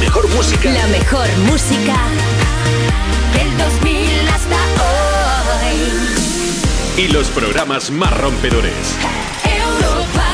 mejor música. La mejor música del 2000 hasta hoy. Y los programas más rompedores. Europa.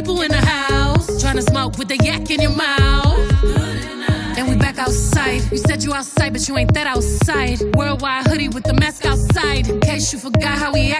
people in the house trying to smoke with the yak in your mouth. And we back outside. You said you outside, but you ain't that outside. Worldwide hoodie with the mask outside. In case you forgot how we act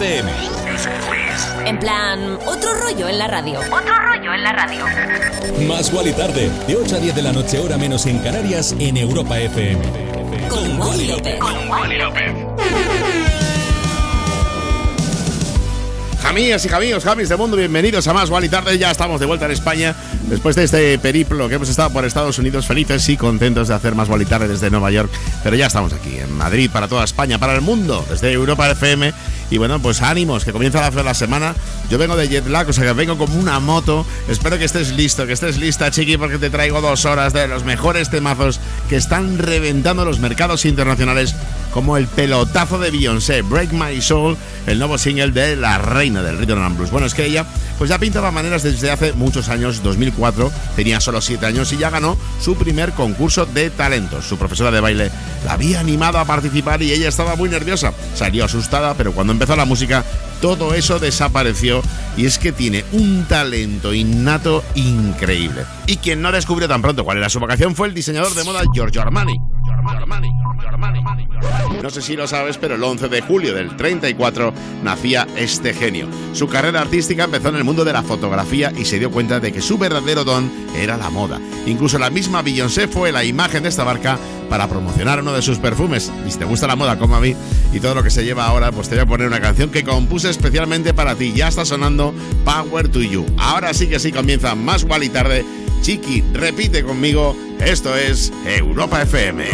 FM. En plan, otro rollo en la radio. Otro rollo en la radio. Más Wally tarde, de 8 a 10 de la noche, hora menos en Canarias, en Europa FM. Con, Wally López. Con Wally López. Jamías y jamíos, jamis de mundo, bienvenidos a más Wally Tarde. Ya estamos de vuelta en España después de este periplo que hemos estado por Estados Unidos felices y contentos de hacer más Wally Tarde desde Nueva York. Pero ya estamos aquí, en Madrid, para toda España, para el mundo, desde Europa FM y bueno, pues ánimos, que comienza la, la semana. Yo vengo de jet lag, o sea que vengo como una moto. Espero que estés listo, que estés lista, chiqui, porque te traigo dos horas de los mejores temazos que están reventando los mercados internacionales como el pelotazo de Beyoncé, Break My Soul, el nuevo single de la reina del rhythm and blues. Bueno, es que ella pues ya pintaba maneras desde hace muchos años, 2004, tenía solo 7 años y ya ganó su primer concurso de talentos. Su profesora de baile la había animado a participar y ella estaba muy nerviosa. Salió asustada, pero cuando empezó la música todo eso desapareció y es que tiene un talento innato increíble. Y quien no descubrió tan pronto cuál era su vocación fue el diseñador de moda Giorgio Armani. Giorgio Armani, No sé si lo sabes, pero el 11 de julio del 34 nacía este genio. Su carrera artística empezó en el mundo de la fotografía y se dio cuenta de que su verdadero don era la moda. Incluso la misma Beyoncé fue la imagen de esta marca para promocionar uno de sus perfumes. Y si te gusta la moda como a mí y todo lo que se lleva ahora, pues te voy a poner una canción que compuse especialmente para ti. Ya está sonando Power to You. Ahora sí que sí comienza más y tarde. Chiqui, repite conmigo. Esto es Europa FM.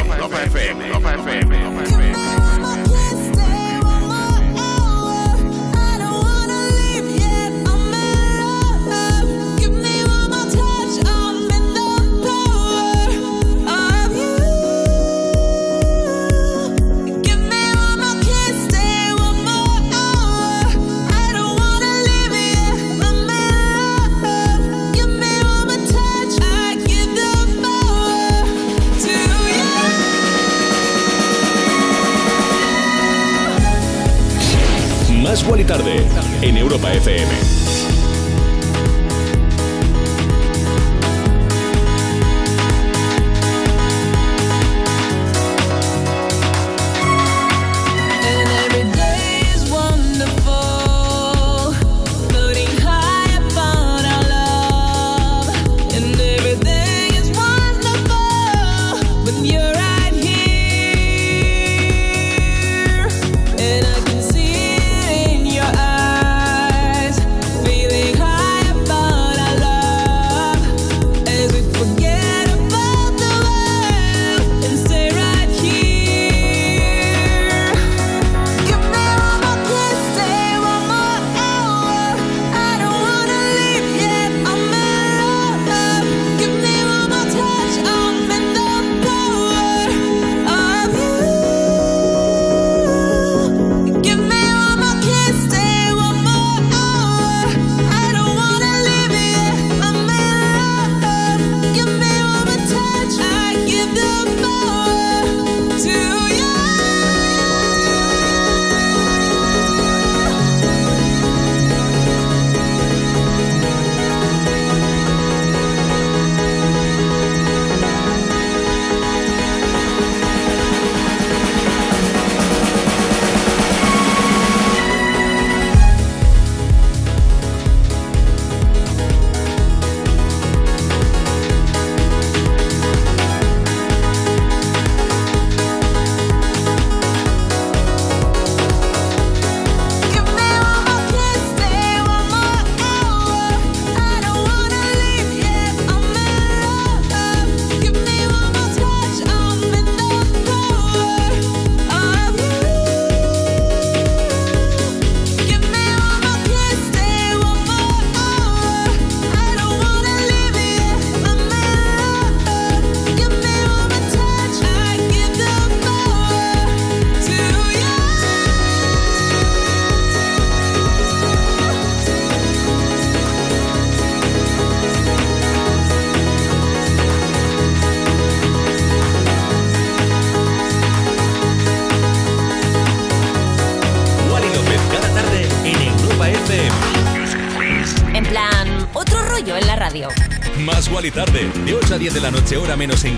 Europa FM.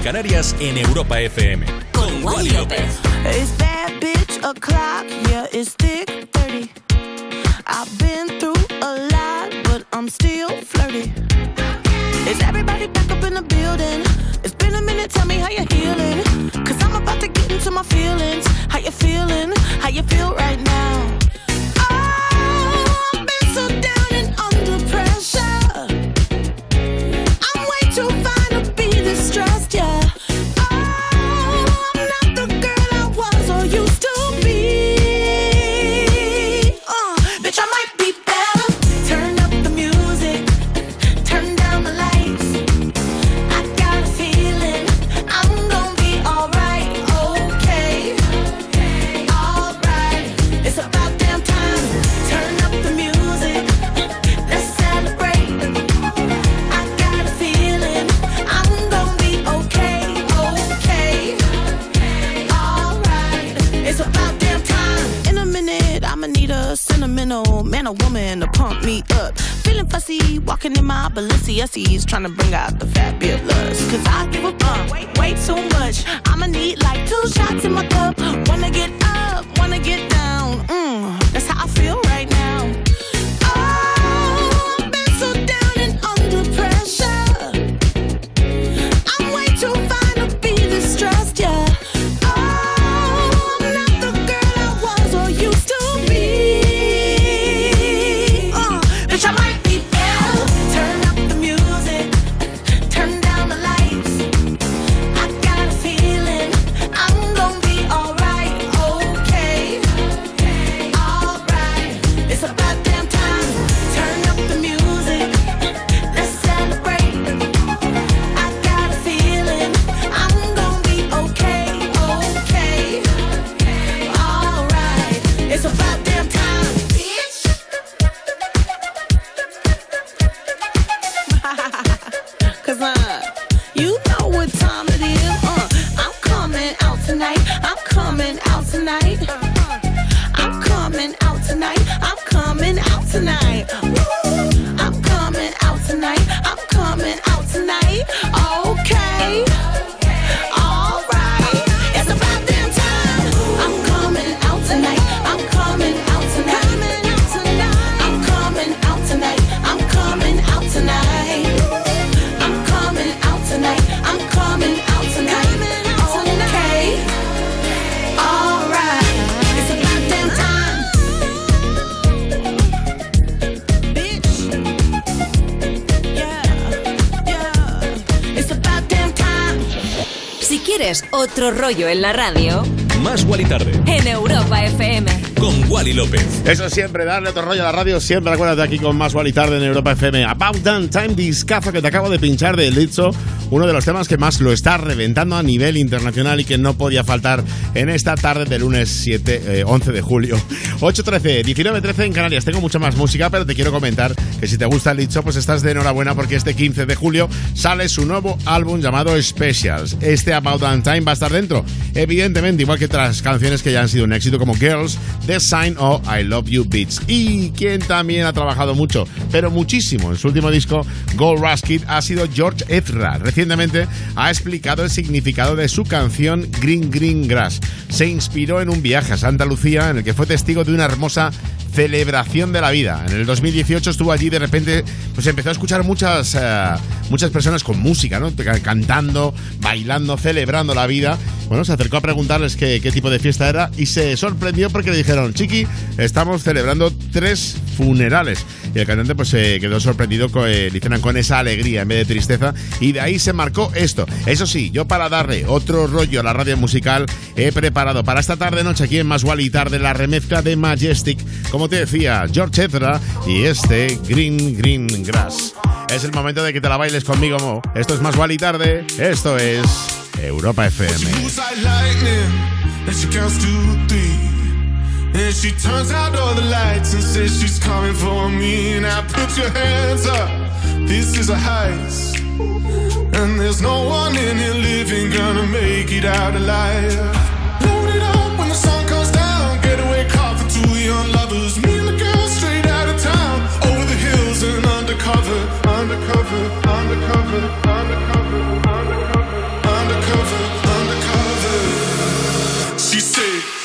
Canarias, en Europa FM. Con Wally López. Otro rollo en la radio, Más Wally Tarde en Europa FM. con Wally López. Eso siempre, darle otro rollo a la radio. Siempre acuérdate aquí con más Wally Tarde en Europa FM. About Damn Time, discazo que te acabo de pinchar de Lizzo. Uno de los temas que más lo está reventando a nivel internacional y que no podía faltar en esta tarde de lunes 7, eh, 11 de julio. 8.13, 19.13 en Canarias. Tengo mucha más música, pero te quiero comentar que si te gusta Lizzo, pues estás de enhorabuena porque este 15 de julio sale su nuevo álbum llamado Specials. Este About Damn Time va a estar dentro. Evidentemente, igual que otras canciones que ya han sido un éxito como Girls, The Sign o I Love You Beats. Y quien también ha trabajado mucho, pero muchísimo en su último disco, Gold Rush Kid, ha sido George Ezra. Recientemente ha explicado el significado de su canción Green Green Grass. Se inspiró en un viaje a Santa Lucía en el que fue testigo de una hermosa celebración de la vida. En el 2018 estuvo allí de repente pues empezó a escuchar muchas eh, muchas personas con música, ¿no? Cantando, bailando, celebrando la vida. Bueno, se acercó a preguntarles qué, qué tipo de fiesta era y se sorprendió porque le dijeron, Chiqui, estamos celebrando tres funerales. Y el cantante pues quedó sorprendido, con, eh, le hicieron con esa alegría en vez de tristeza y de ahí se marcó esto. Eso sí, yo para darle otro rollo a la radio musical he preparado para esta tarde noche aquí en Más y Tarde la remezcla de Majestic, como te decía, George Ezra y este Green Green Grass. Es el momento de que te la bailes conmigo, Mo. Esto es Más y Tarde, esto es Europa FM. And she turns out all the lights and says she's coming for me. Now put your hands up, this is a heist. And there's no one in here living gonna make it out alive. Load it up when the sun comes down, getaway car for two young lovers. Me and the girl straight out of town, over the hills and undercover, undercover, undercover, undercover, undercover, undercover, undercover. She said.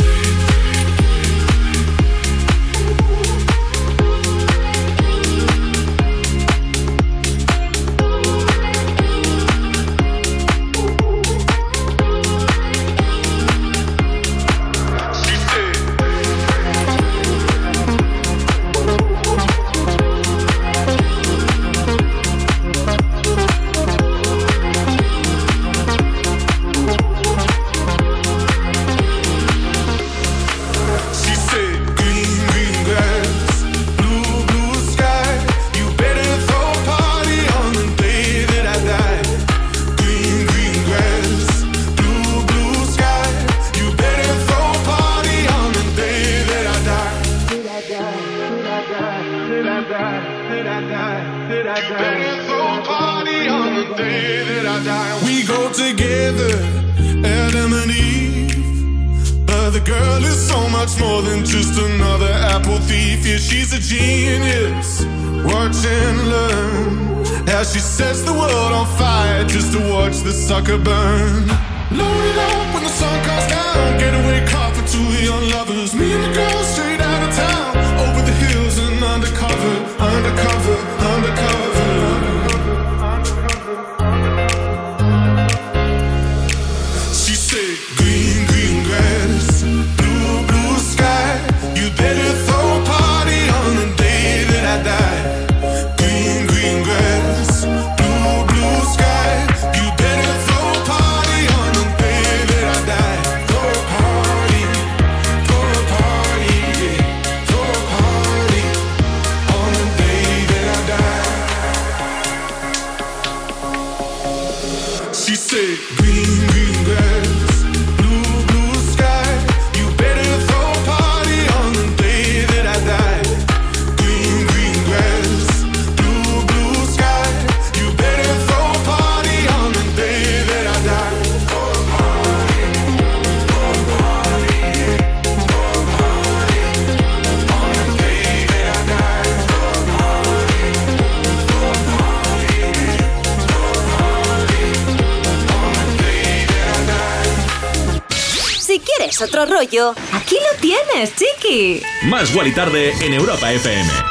yo. Aquí lo tienes, chiqui. Más y Tarde en Europa FM.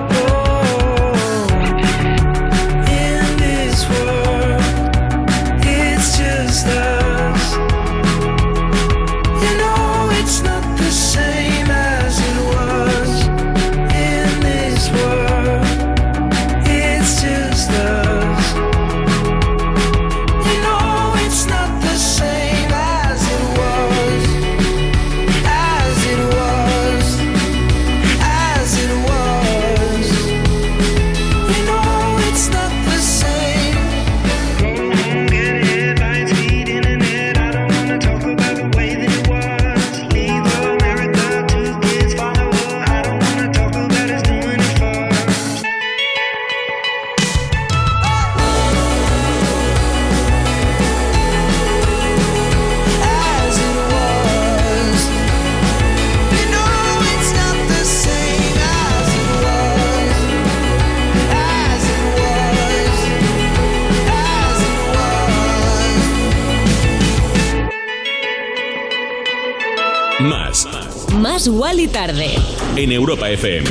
en Europa FM.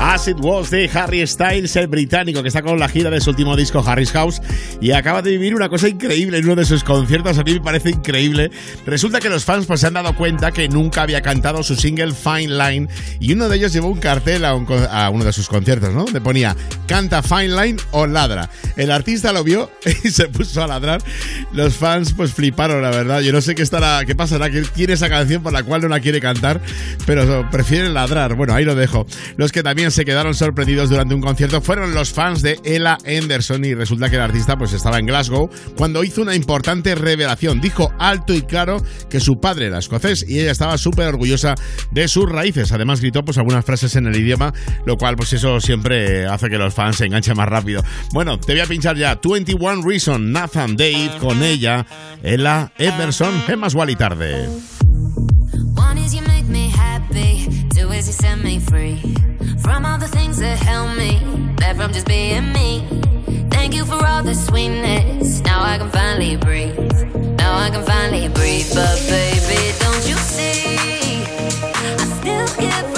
Acid Walls de Harry Styles, el británico que está con la gira de su último disco Harry's House y acaba de vivir una cosa increíble en uno de sus conciertos. A mí me parece increíble. Resulta que los fans pues, se han dado cuenta que nunca había cantado su single Fine Line y uno de ellos llevó un cartel a, uno de sus conciertos, ¿no? Donde ponía canta Fine Line o ladra. El artista lo vio y se puso a ladrar. Los fans pues fliparon, la verdad. Yo no sé qué estará, qué pasará, que tiene esa canción por la cual no la quiere cantar, pero prefieren ladrar. Bueno, ahí lo dejo. Los que también se quedaron sorprendidos durante un concierto fueron los fans de Ella Anderson y resulta que el artista pues estaba en Glasgow cuando hizo una importante revelación. Dijo alto y claro que su padre era escocés y ella estaba súper orgullosa de sus raíces. Además gritó pues algunas frases en el idioma, lo cual pues eso siempre hace que los fans se enganchen más rápido. Bueno, te voy a pinchar ya 21 Reason, Nathan Dave con ella, Ella Anderson, en más y tarde. Me me. Thank you for all the sweetness. Now I can finally breathe. Now I can finally breathe. But baby, don't you see? I still get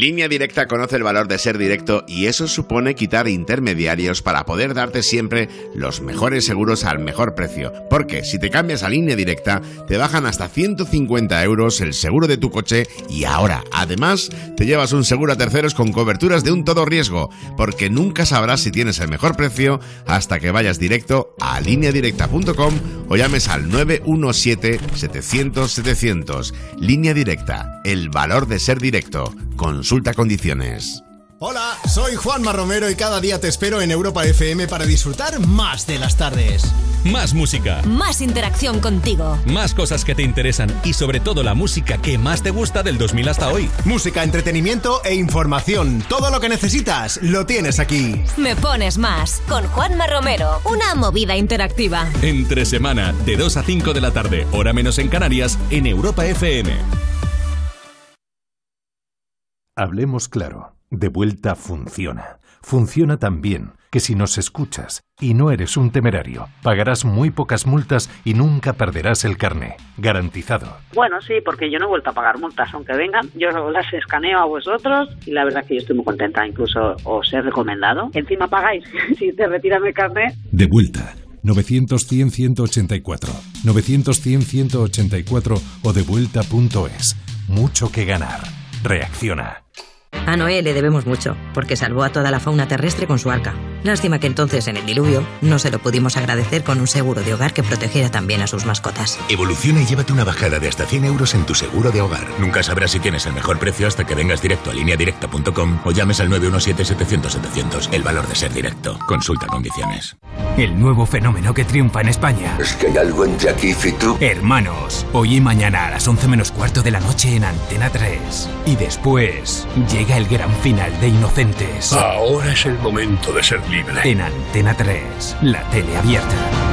Línea Directa conoce el valor de ser directo y eso supone quitar intermediarios para poder darte siempre los mejores seguros al mejor precio. Porque si te cambias a Línea Directa, te bajan hasta 150 euros el seguro de tu coche y ahora, además, te llevas un seguro a terceros con coberturas de un todo riesgo, porque nunca sabrás si tienes el mejor precio hasta que vayas directo a lineadirecta.com o llames al 917-700-700. Línea Directa, el valor de ser directo. Consulta condiciones. Hola, soy Juanma Romero y cada día te espero en Europa FM para disfrutar más de las tardes. Más música, Más interacción contigo. más cosas que te interesan y sobre todo la música que más te gusta del 2000 hasta hoy. Música, entretenimiento e información. Todo lo que necesitas lo tienes aquí. Me pones más con Juanma Romero. Una movida interactiva. Entre semana, de 2 a 5 de la tarde, hora menos en Canarias, en Europa FM. Hablemos claro. De vuelta funciona. Funciona tan bien que si nos escuchas y no eres un temerario, pagarás muy pocas multas y nunca perderás el carné. Garantizado. Bueno, sí, porque yo no he vuelto a pagar multas, aunque vengan, yo las escaneo a vosotros y la verdad que yo estoy muy contenta, incluso os he recomendado. Encima pagáis, si te retiran el carnet, De vuelta. 900-100-184. 900-100-184 o devuelta.es. Mucho que ganar. Reacciona. A Noé le debemos mucho, porque salvó a toda la fauna terrestre con su arca. Lástima que entonces en el diluvio no se lo pudimos agradecer con un seguro de hogar que protegiera también a sus mascotas. Evoluciona y llévate una bajada de hasta 100 euros en tu seguro de hogar. Nunca sabrás si tienes el mejor precio hasta que vengas directo a lineadirecta.com o llames al 917-700-700. El valor de ser directo. Consulta condiciones. El nuevo fenómeno que triunfa en España. Es que hay algo entre aquí y tú. Hermanos, hoy y mañana a las 11 menos cuarto de la noche en Antena 3. Y después llega el gran final de Inocentes. Ahora es el momento de ser libre. En Antena 3, la tele abierta.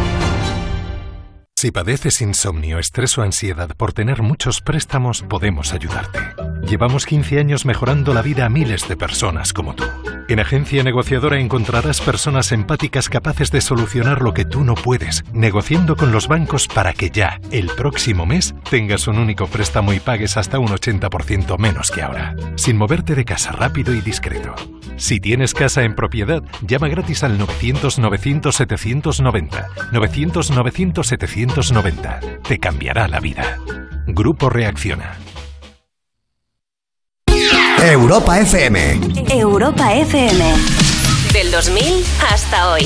Si padeces insomnio, estrés o ansiedad por tener muchos préstamos, podemos ayudarte. Llevamos 15 años mejorando la vida a miles de personas como tú. En Agencia Negociadora encontrarás personas empáticas capaces de solucionar lo que tú no puedes, negociando con los bancos para que ya, el próximo mes, tengas un único préstamo y pagues hasta un 80% menos que ahora, sin moverte de casa rápido y discreto. Si tienes casa en propiedad, llama gratis al 900-900-790. 900-900-790. Te cambiará la vida. Grupo Reacciona. Europa FM. Europa FM. Del 2000 hasta hoy.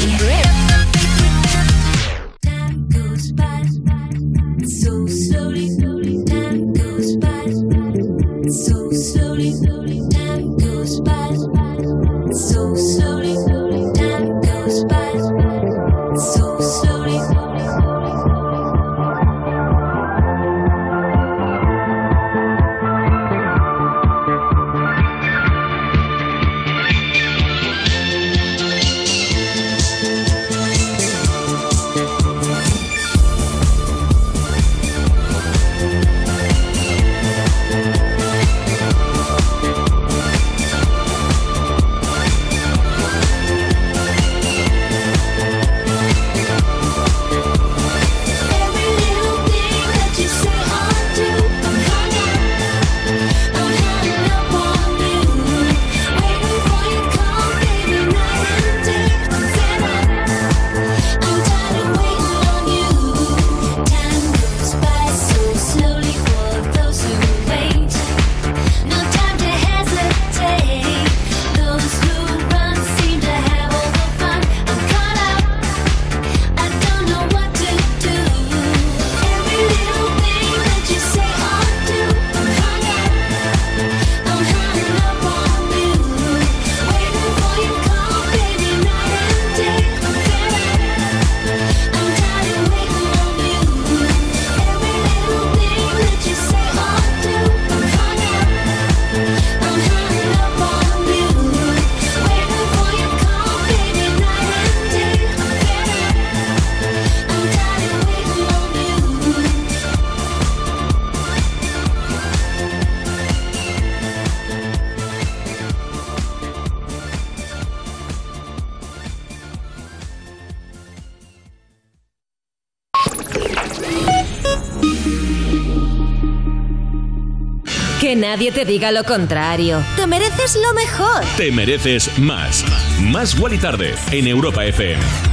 Nadie te diga lo contrario. Te mereces lo mejor. Te mereces más. Más Wally Tarde en Europa FM.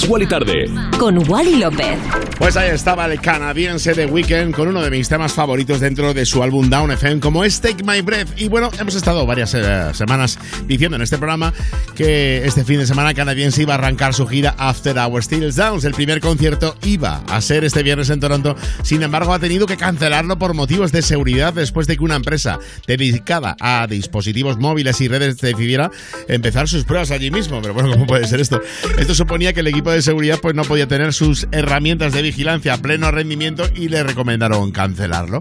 Más Wally Tarde. Con Wally López. Pues ahí estaba el canadiense de Weekend con uno de mis temas favoritos dentro de su álbum Down FM, como es Take My Breath. Y bueno, hemos estado varias eh, semanas diciendo en este programa que este fin de semana canadiense iba a arrancar su gira After Our Steels Downs. El primer concierto iba a ser este viernes en Toronto, sin embargo, ha tenido que cancelarlo por motivos de seguridad después de que una empresa dedicada a dispositivos móviles y redes decidiera empezar sus pruebas allí mismo. Pero bueno, ¿cómo puede ser esto? Esto suponía que el equipo de seguridad pues no podía tener sus herramientas de vigilancia a pleno rendimiento y le recomendaron cancelarlo.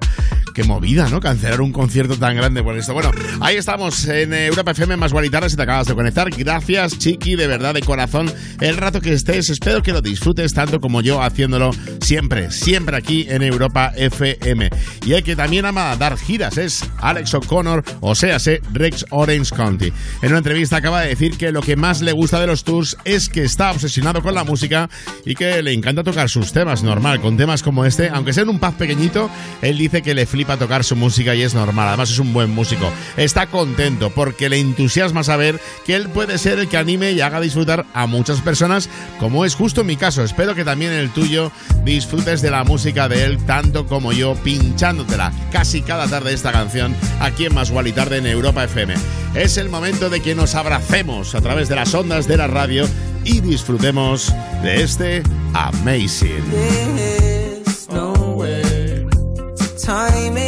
Qué movida, ¿no? Cancelar un concierto tan grande por esto. Bueno, ahí estamos en Europa FM más Guaritarra si te acabas de conectar. Gracias, Chiqui, de verdad, de corazón. El rato que estés, espero que lo disfrutes tanto como yo haciéndolo siempre, siempre aquí en Europa FM. Y el que también ama dar giras es Alex O'Connor, o sea, Rex Orange County. En una entrevista acaba de decir que lo que más le gusta de los tours es que está obsesionado con la música y que le encanta tocar sus temas, normal, con temas como este, aunque sea en un pub pequeñito, él dice que le flipa tocar su música y es normal, además es un buen músico. Está contento porque le entusiasma saber que él puede ser el que anime y haga disfrutar a muchas personas, como es justo mi caso. Espero que también el tuyo disfrutes de la música de él tanto como yo, pinchándotela casi cada tarde esta canción aquí en Más y Tarde en Europa FM. Es el momento de que nos abracemos a través de las ondas de la radio y disfrutemos de este Amazing. Time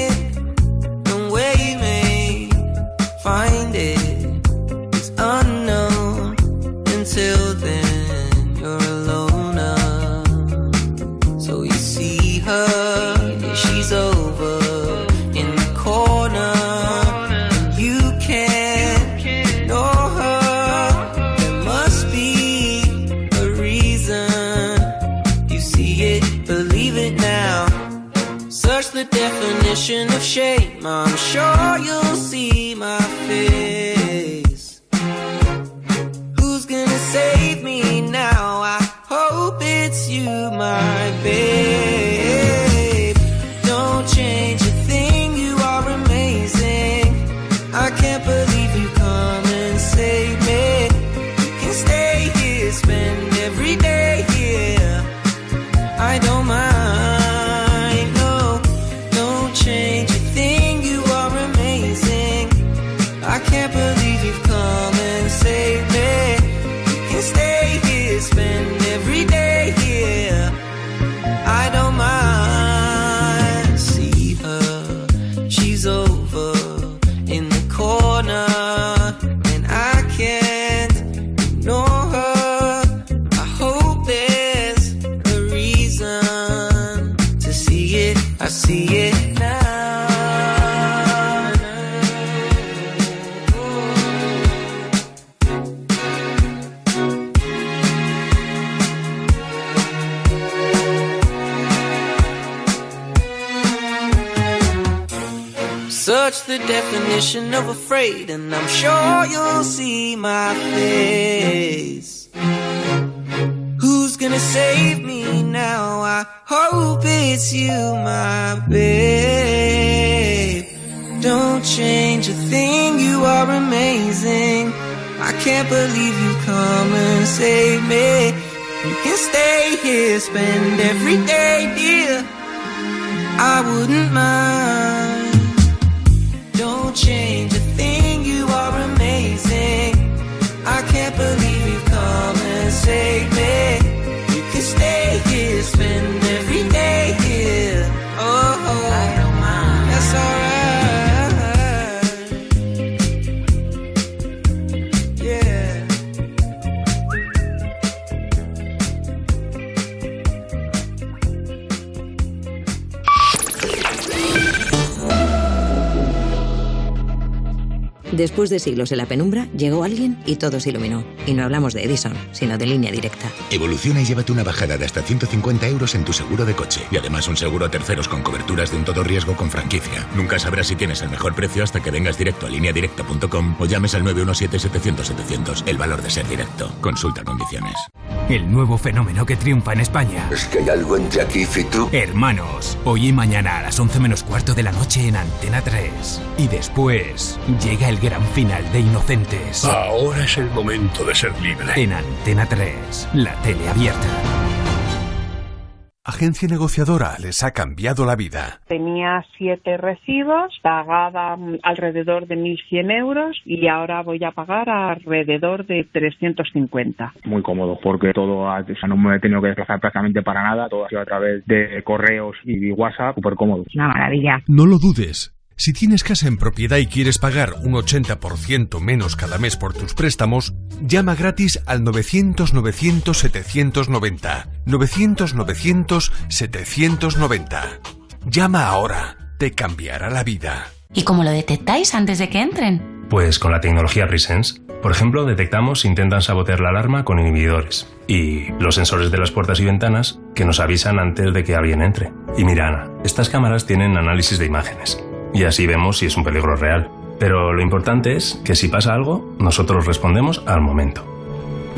siglos en la penumbra, llegó alguien y todo se iluminó. Y no hablamos de Edison, sino de línea directa. Evoluciona y llévate una bajada de hasta 150 euros en tu seguro de coche. Y además un seguro a terceros con coberturas de un todo riesgo con franquicia. Nunca sabrás si tienes el mejor precio hasta que vengas directo a lineadirecta.com o llames al 917-700-700. El valor de ser directo. Consulta condiciones. El nuevo fenómeno que triunfa en España. Es que hay algo entre aquí y tú. Hermanos, hoy y mañana a las 11 menos cuarto de la noche en Antena 3. Y después llega el gran final de Inocentes. Ahora es el momento de ser libre. En Antena 3, la tele abierta. Agencia negociadora les ha cambiado la vida. Tenía siete recibos, pagaba alrededor de 1.100 euros y ahora voy a pagar alrededor de 350. muy cómodo porque todo ha- o sea, no me he tenido que desplazar prácticamente para nada, todo ha sido a través de correos y WhatsApp, súper cómodo. Una maravilla. No lo dudes. Si tienes casa en propiedad y quieres pagar un 80% menos cada mes por tus préstamos, llama gratis al 900-900-790. 900-900-790. Llama ahora. Te cambiará la vida. ¿Y cómo lo detectáis antes de que entren? Pues con la tecnología Presence. Por ejemplo, detectamos si intentan sabotear la alarma con inhibidores y los sensores de las puertas y ventanas que nos avisan antes de que alguien entre. Y mira, Ana, estas cámaras tienen análisis de imágenes y así vemos si es un peligro real. Pero lo importante es que si pasa algo, nosotros respondemos al momento.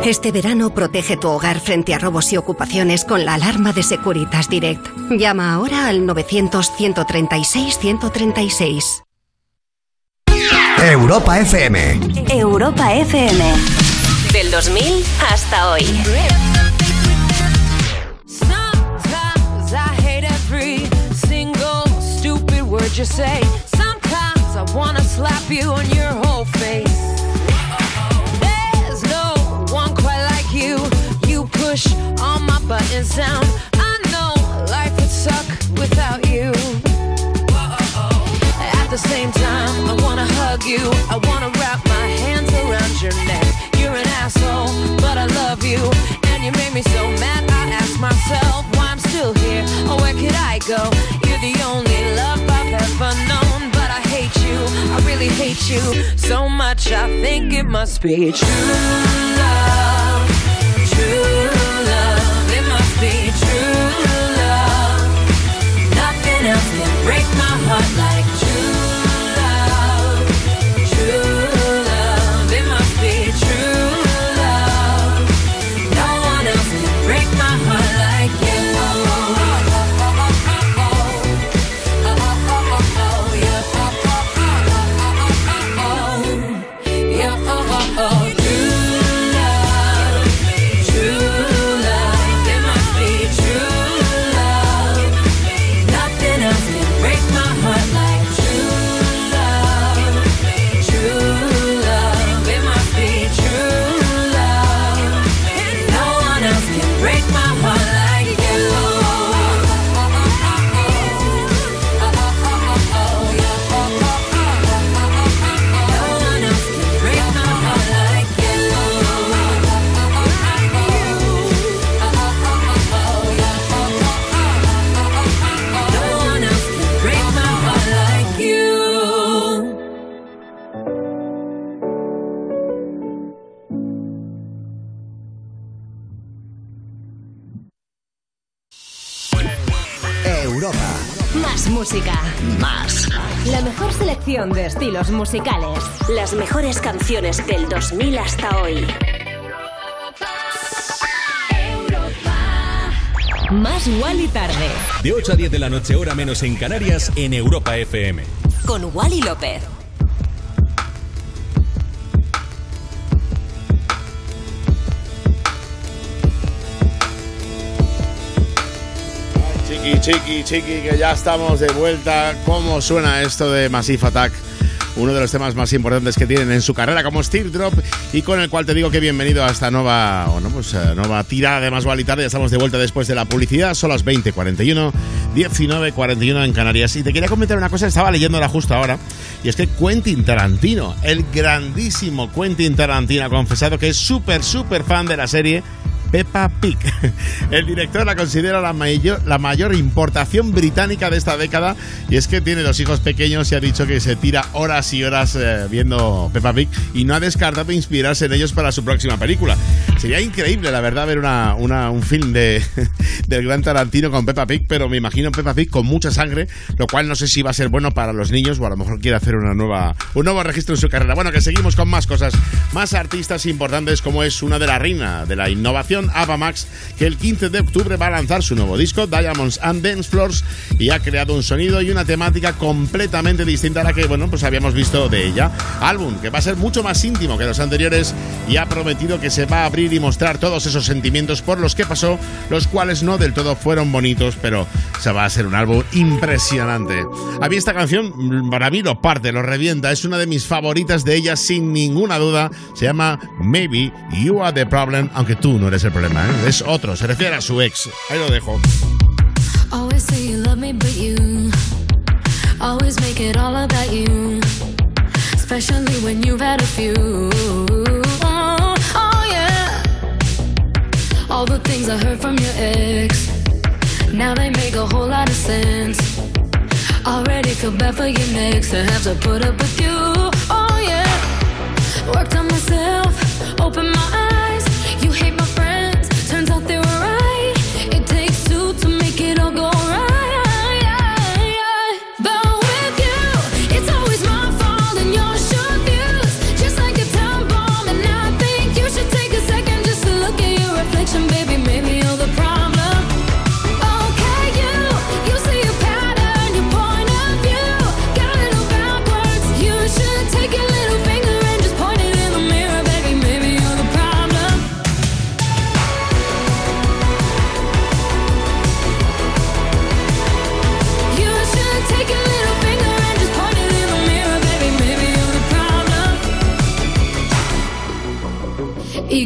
Este verano protege tu hogar frente a robos y ocupaciones con la alarma de Securitas Direct. Llama ahora al 900-136-136. Europa FM. Europa FM. Del 2000 hasta hoy. You say. Sometimes I wanna slap you on your whole face. There's no one quite like you. You push all my buttons down. I know life would suck without you. At the same time, I wanna hug you. I wanna wrap my hands around your neck. You're an asshole, but I love you. And you made me so mad, I ask myself why I'm still here. Or where could I go? You're the only love ever known. But I hate you, I really hate you so much. I think it must be true love. True love, it must be true love. Nothing else can break my heart like música. Más. La mejor selección de estilos musicales. Las mejores canciones del 2000 hasta hoy. Más Wally tarde. De 8 a 10 de la noche, hora menos en Canarias, en Europa FM. Con Wally López. Chiqui, chiqui, chiqui, que ya estamos de vuelta. ¿Cómo suena esto de Massive Attack? Uno de los temas más importantes que tienen en su carrera como Steel Drop y con el cual te digo que bienvenido a esta nueva, bueno, pues, eh, nueva tirada de Más Vale. Ya estamos de vuelta después de la publicidad. Son las 20.41, 19.41 en Canarias. Y te quería comentar una cosa, estaba leyéndola justo ahora. Y es que Quentin Tarantino, el grandísimo Quentin Tarantino, ha confesado que es súper, súper fan de la serie Peppa Pig. El director la considera la mayor, importación británica de esta década y es que tiene dos hijos pequeños y ha dicho que se tira horas y horas eh, viendo Peppa Pig y no ha descartado inspirarse en ellos para su próxima película. Sería increíble, la verdad, ver una, una- un film de, del gran Tarantino con Peppa Pig, pero me imagino Peppa Pig con mucha sangre, lo cual no sé si va a ser bueno para los niños o a lo mejor quiere hacer una nueva, un nuevo registro en su carrera. Bueno, que seguimos con más cosas, más artistas importantes como es una de la reina de la innovación, Ava Max, que el 15 de octubre va a lanzar su nuevo disco, Diamonds and Dance Floors, y ha creado un sonido y una temática completamente distinta a la que, bueno, pues habíamos visto de ella. Álbum que va a ser mucho más íntimo que los anteriores y ha prometido que se va a abrir y mostrar todos esos sentimientos por los que pasó, los cuales no del todo fueron bonitos, pero se va a ser un álbum impresionante. A mí esta canción, para mí lo parte, lo revienta, es una de mis favoritas de ella sin ninguna duda. Se llama Maybe You Are the Problem, aunque tú no eres el ¿eh? es otro, se refiere a su ex. Ahí lo dejo. Always say you love me, but you always make it all about you. Especially when you've had a few. Oh, oh, yeah. All the things I heard from your ex. Now they make a whole lot of sense. Already feel bad for your next to have to put up with you. Oh, yeah. Worked on myself, opened my eyes.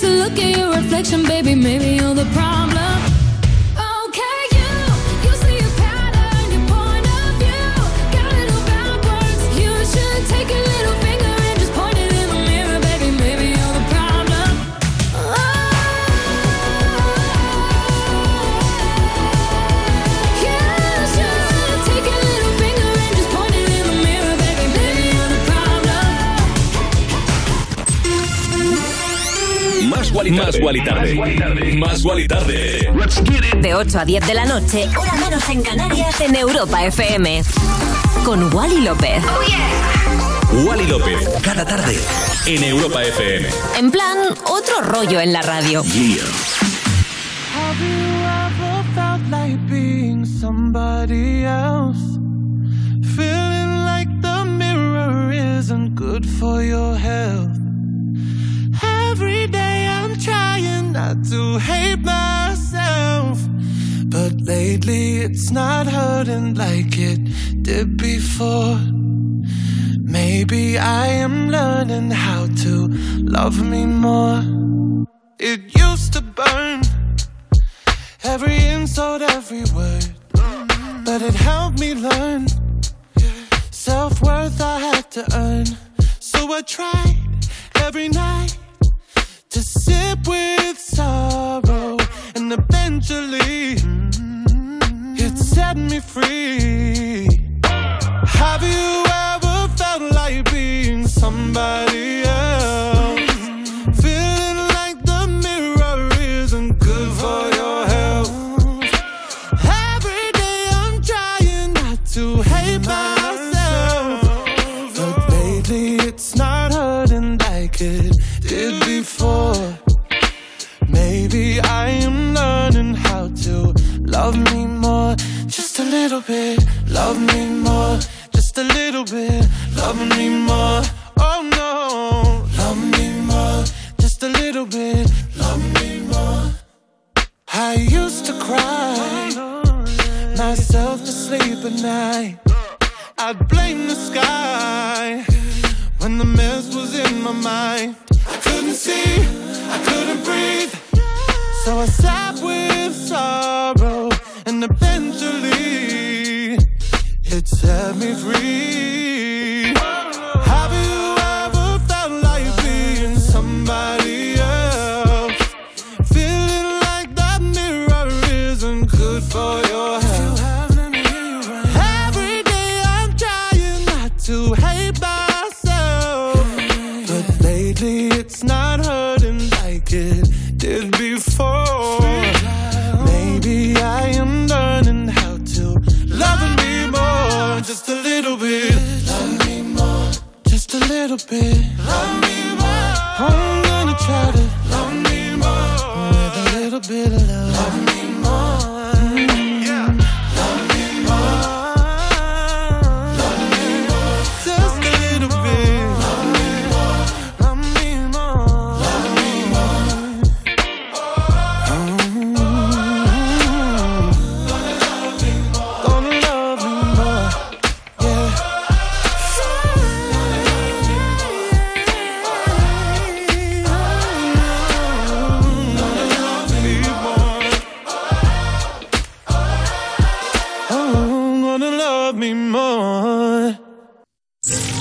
to look at your reflection, baby. Maybe you're the problem. Más Wally Más Guali Tarde. Más Guali Tarde. De 8 a 10 de la noche, hora menos en Canarias, en Europa FM. Con Wally López. Wally López, cada tarde en Europa FM. En plan, otro rollo en la radio. Have you ever felt like being somebody else? Feeling like the mirror isn't good for your health. Every day trying not to hate myself. But lately it's not hurting like it did before. Maybe I am learning how to love me more. It used to burn every insult, every word, but it helped me learn self worth I had to earn. So I tried every night to sip with sorrow, and eventually mm-hmm. it set me free. Have you ever felt like being somebody else? Little bit, love me more. Just a little bit, love me more. Oh no, love me more. Just a little bit, love me more. I used to cry myself to sleep at night. I'd blame the sky when the mess was in my mind. I couldn't see, I couldn't breathe. So I sat with sorrow, and eventually it set me free. Little bit. Love me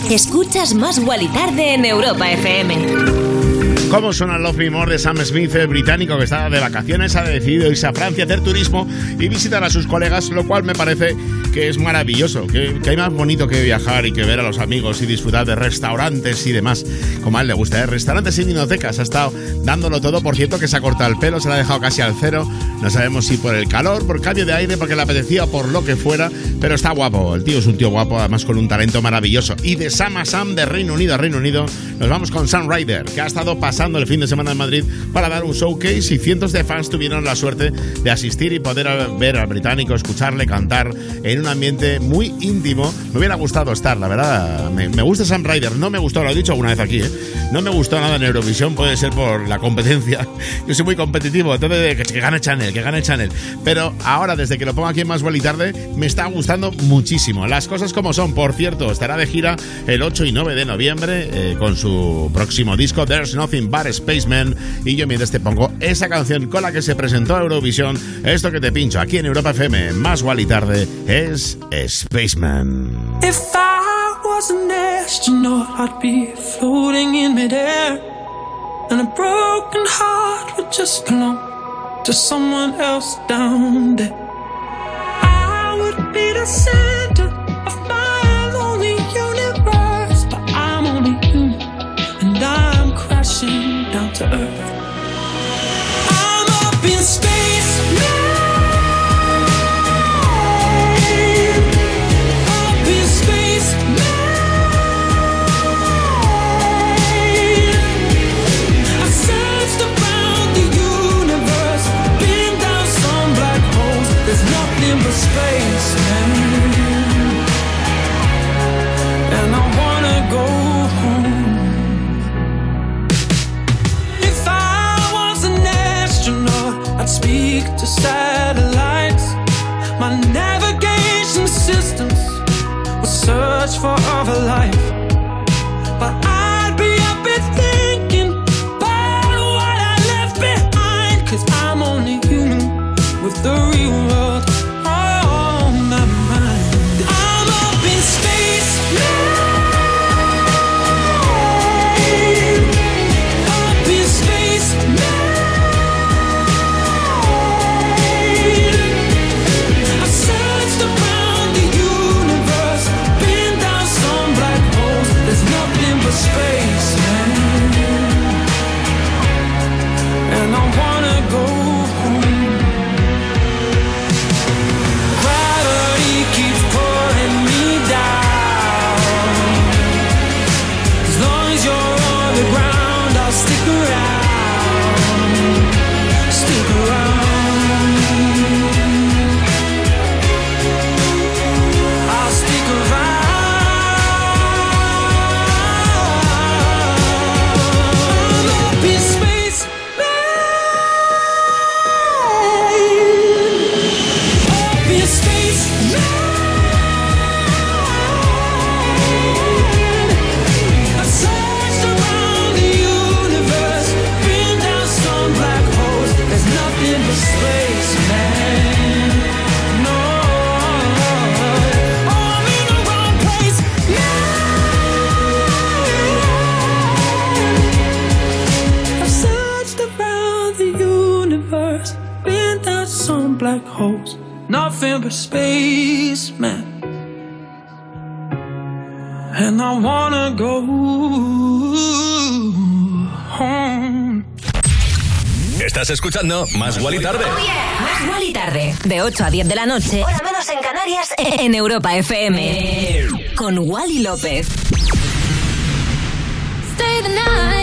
Escuchas más Wally Tarde en Europa FM. ¿Cómo suena Love Me More de Sam Smith, el británico que está de vacaciones, ha decidido irse a Francia a hacer turismo y visitar a sus colegas, lo cual me parece que es maravilloso, que, que hay más bonito que viajar y que ver a los amigos y disfrutar de restaurantes y demás, como a él le gusta, ¿eh? restaurantes y vinotecas, ha estado dándolo todo, por cierto que se ha cortado el pelo, se lo ha dejado casi al cero, no sabemos si por el calor, por cambio de aire, porque le apetecía por lo que fuera, pero está guapo, el tío es un tío guapo, además con un talento maravilloso. Y de Sam a Sam, de Reino Unido a Reino Unido, nos vamos con Sam Ryder, que ha estado pasando el fin de semana en Madrid para dar un showcase y cientos de fans tuvieron la suerte de asistir y poder ver al británico, escucharle cantar en un ambiente muy íntimo. Me hubiera gustado estar, la verdad. Me, me gusta Sam Ryder, no me gustó, lo he dicho alguna vez aquí, ¿eh? no me gustó nada en Eurovisión, puede ser por la competencia. Yo soy muy competitivo, entonces que, que gane Channel, que gane Channel. Pero ahora, desde que lo pongo aquí en Más y Tarde, me está gustando muchísimo. Las cosas como son, por cierto, estará de gira el 8 y 9 de noviembre eh, con su próximo disco There's Nothing But Spaceman y yo mientras te pongo esa canción con la que se presentó a Eurovisión, esto que te pincho aquí en Europa FM, más y tarde, es Spaceman. If I was an astronaut, I'd be floating in midair. And a broken heart would just belong to someone else down there. I would be the center life, but I remember spacemen. And I wanna go home. Estás escuchando Más y Tarde. Oh yeah. Más y Tarde. De 8 a 10 de la noche. Hora menos en Canarias. En Europa FM. Con Wally López. Stay the night.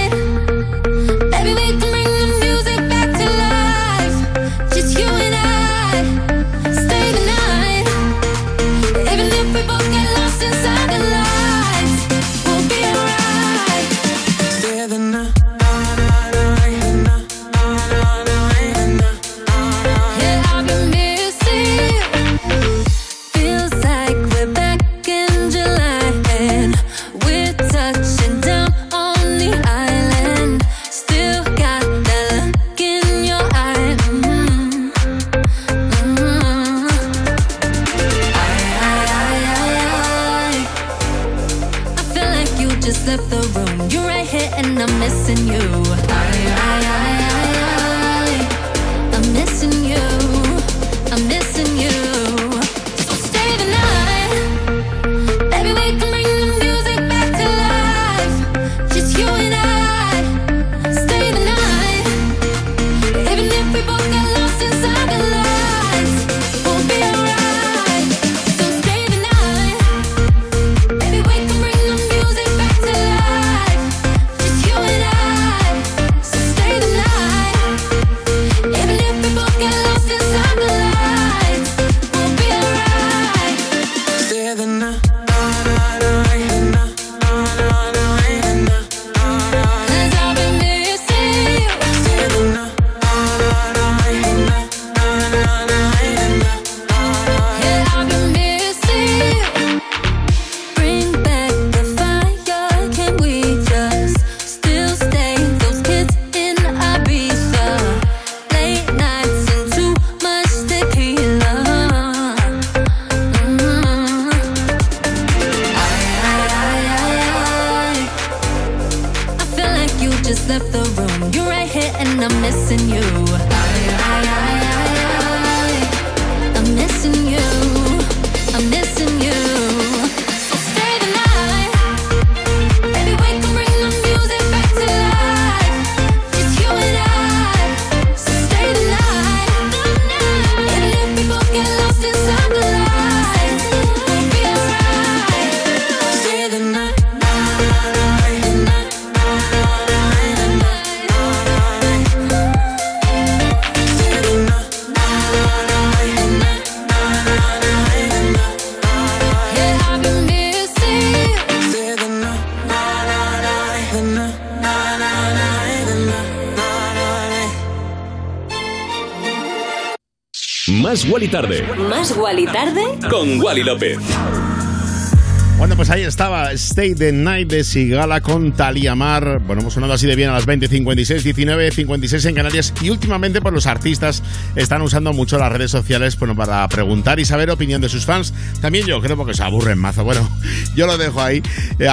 Wally Tarde. Más Wally tarde. Con Wally López. Bueno, pues ahí estaba Stay the Night de Sigala con Talia Mar. Bueno, hemos sonado así de bien a las 20.56, 19.56 en Canarias. Y últimamente, pues los artistas están usando mucho las redes sociales bueno, para preguntar y saber opinión de sus fans. También yo creo porque se aburren mazo. Bueno, yo lo dejo ahí. Eh,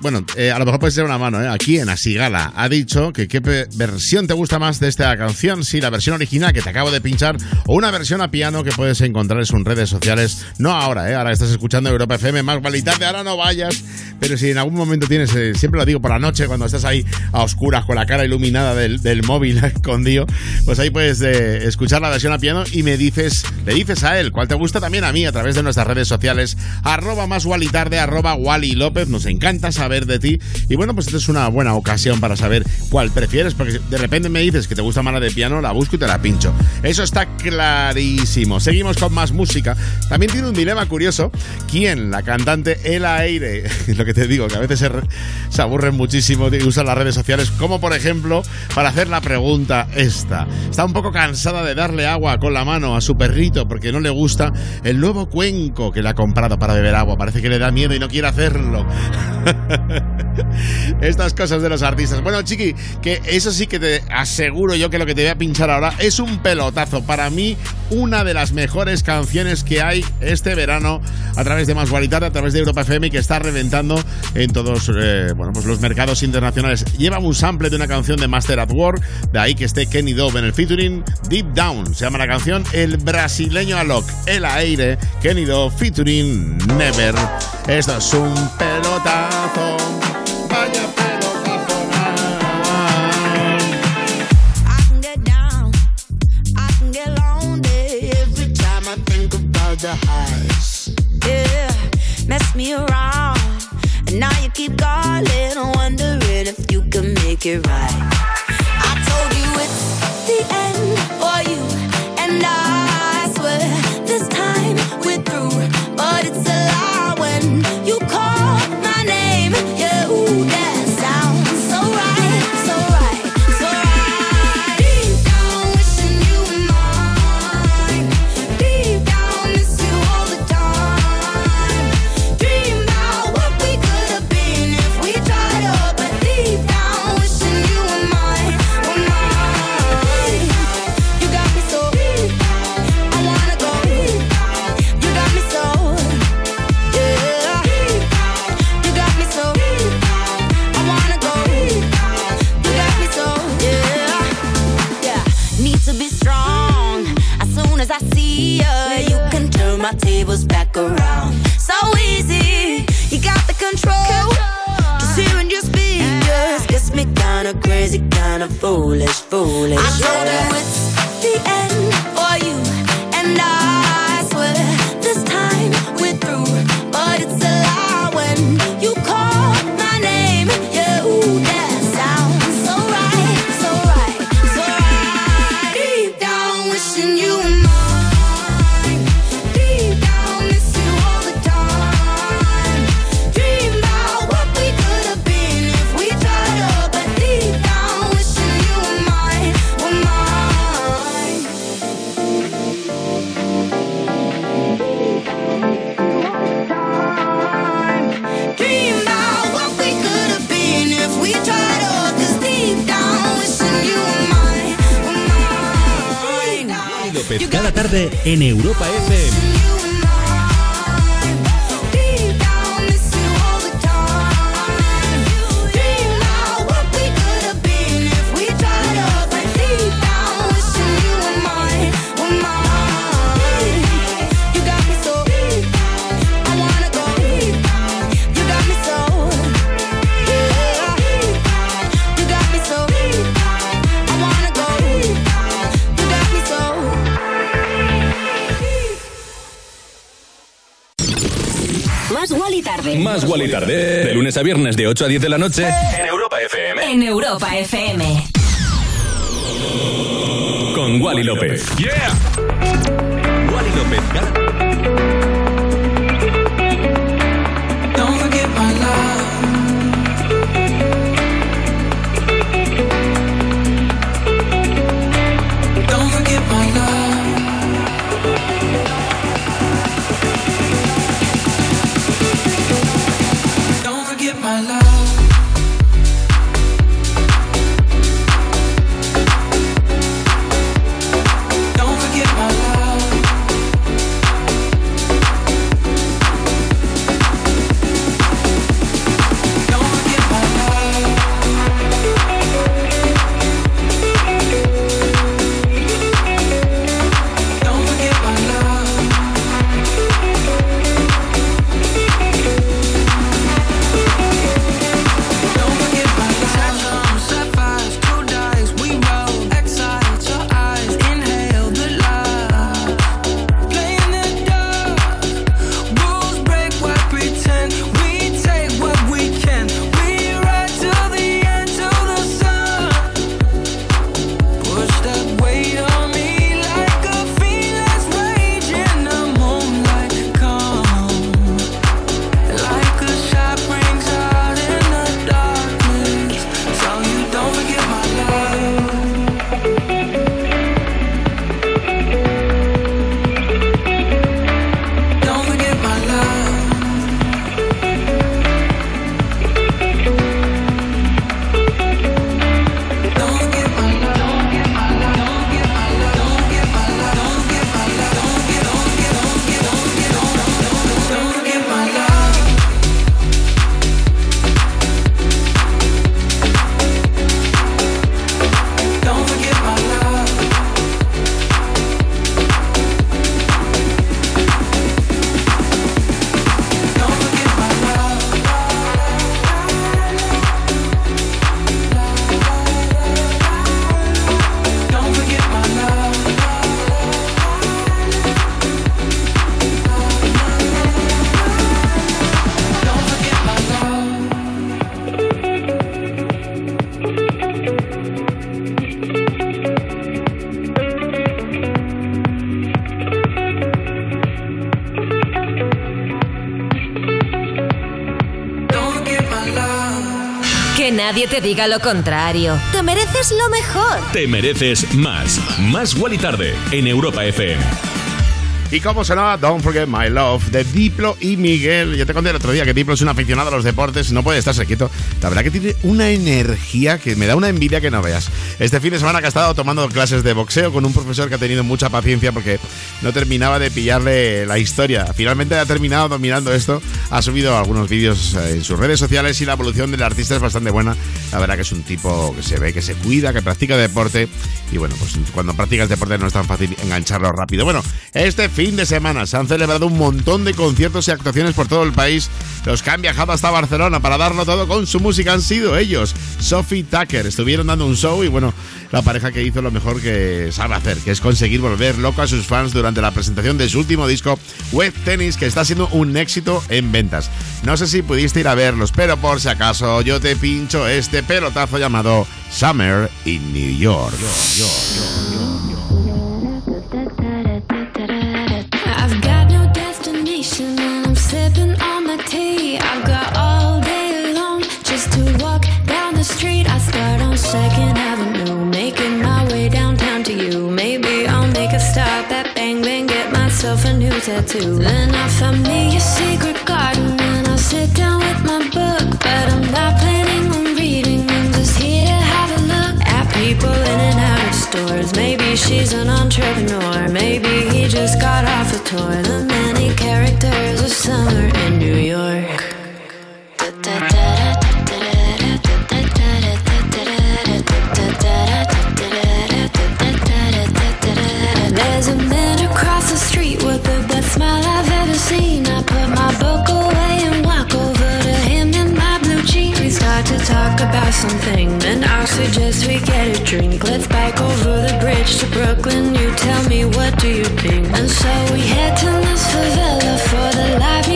bueno, eh, a lo mejor puede ser una mano, ¿eh? Aquí en Asigala ha dicho que qué versión te gusta más de esta canción. Si la versión original que te acabo de pinchar o una versión a piano que puedes encontrar en sus redes sociales. No ahora, ¿eh? Ahora estás escuchando Europa FM más tarde, ahora no vayas. Pero si en algún momento tienes, eh, siempre lo digo por la noche, cuando estás ahí a oscuras con la cara iluminada del, móvil escondido, pues ahí puedes escuchar la versión a piano y me dices, le dices a él cuál te gusta también a mí a través de nuestras redes sociales, arroba más tarde, arroba Wally López, nos encanta saber de ti. Y bueno, pues esta es una buena ocasión para saber cuál prefieres, porque de repente me dices que te gusta más la de piano, la busco y te la pincho. Eso está clarísimo. Seguimos con más música. También tiene un dilema curioso. ¿Quién? La cantante El Aire. Lo que te digo, que a veces se, se aburren muchísimo y usan las redes sociales, como por ejemplo para hacer la pregunta esta. Está un poco cansada de darle agua con la mano a su perrito porque no le gusta el nuevo cuenco que le ha comprado para beber agua. Parece que le da miedo y no quiere hacerlo. Estas cosas de los artistas. Bueno, chiqui, que eso sí que te aseguro yo que lo que te voy a pinchar ahora es un pelotazo. Para mí, una de las mejores canciones que hay este verano a través de Más a través de Europa FM, que está reventando en todos eh, bueno, pues los mercados internacionales. Lleva un sample de una canción de Master at Work, de ahí que esté Kenny Dove en el featuring Deep Down. Se llama la canción El brasileño Alok, El Aire, Kenny Dove featuring Never. Esto es un pelotazo. This time we're through. But it's a crazy, kinda foolish, foolish. I told you it's the end for you, and I Tarde en Europa FM. Más Wally Tarde. De lunes a viernes de 8 a 10 de la noche en Europa FM. En Europa FM. Con Wally López. ¡Yeah! Wally López nadie te diga lo contrario. Te mereces lo mejor. Te mereces más. Más Wally Tarde en Europa FM. Y cómo sonaba Don't Forget My Love de Diplo y Miguel. Yo te conté el otro día que Diplo es un aficionado a los deportes, no puede estarse quieto. La verdad que tiene una energía que me da una envidia que no veas. Este fin de semana que ha estado tomando clases de boxeo con un profesor que ha tenido mucha paciencia porque no terminaba de pillarle la historia. Finalmente ha terminado dominando esto, ha subido algunos vídeos eh, en sus redes sociales y la evolución del artista es bastante buena. La verdad que es un tipo que se ve que se cuida, que practica deporte y bueno, pues cuando practicas deporte no es tan fácil engancharlo rápido. Bueno, este fin de semana se han celebrado un montón de conciertos y actuaciones por todo el país. Los que han viajado hasta Barcelona para darlo todo con su música han sido ellos, Sophie Tucker. Estuvieron dando un show y bueno, la pareja que hizo lo mejor que sabe hacer, que es conseguir volver loco a sus fans durante la presentación de su último disco, Web Tennis, que está siendo un éxito en No sé si pudiste ir a verlos, pero por si acaso yo te pincho este pelotazo llamado Summer in New York. Down Second making my way downtown myself a new tattoo. Then I find me a secret garden and I'll sit down with my book. But I'm not planning on reading, I'm just here to have a look at people in and out of stores. Maybe she's an entrepreneur, maybe he just got off a tour. The many characters of summer in New York. About something, then I suggest we get a drink. Let's bike over the bridge to Brooklyn. You tell me what do you think? And so we head to Miss Favela for the live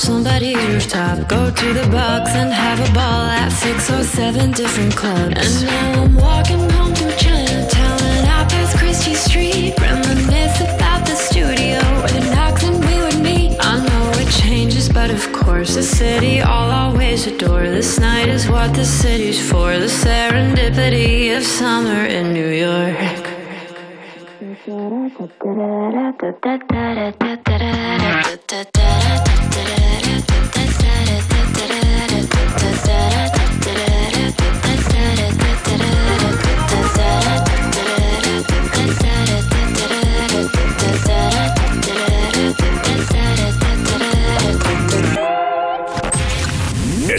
somebody's rooftop. Go to the box and have a ball at six or seven different clubs. And now I'm walking home through Chinatown and I pass Christie Street. Reminisce about the studio where the knocks and we would meet. I know it changes, but of course, the city I'll always adore. This night is what the city's for. The serendipity of summer in New York.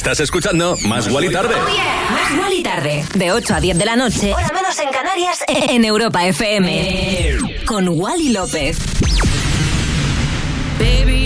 Estás escuchando Más Wally Tarde. Más Wally Tarde. De 8 a 10 de la noche. Hora menos en Canarias. En Europa FM. Con Wally López. Baby,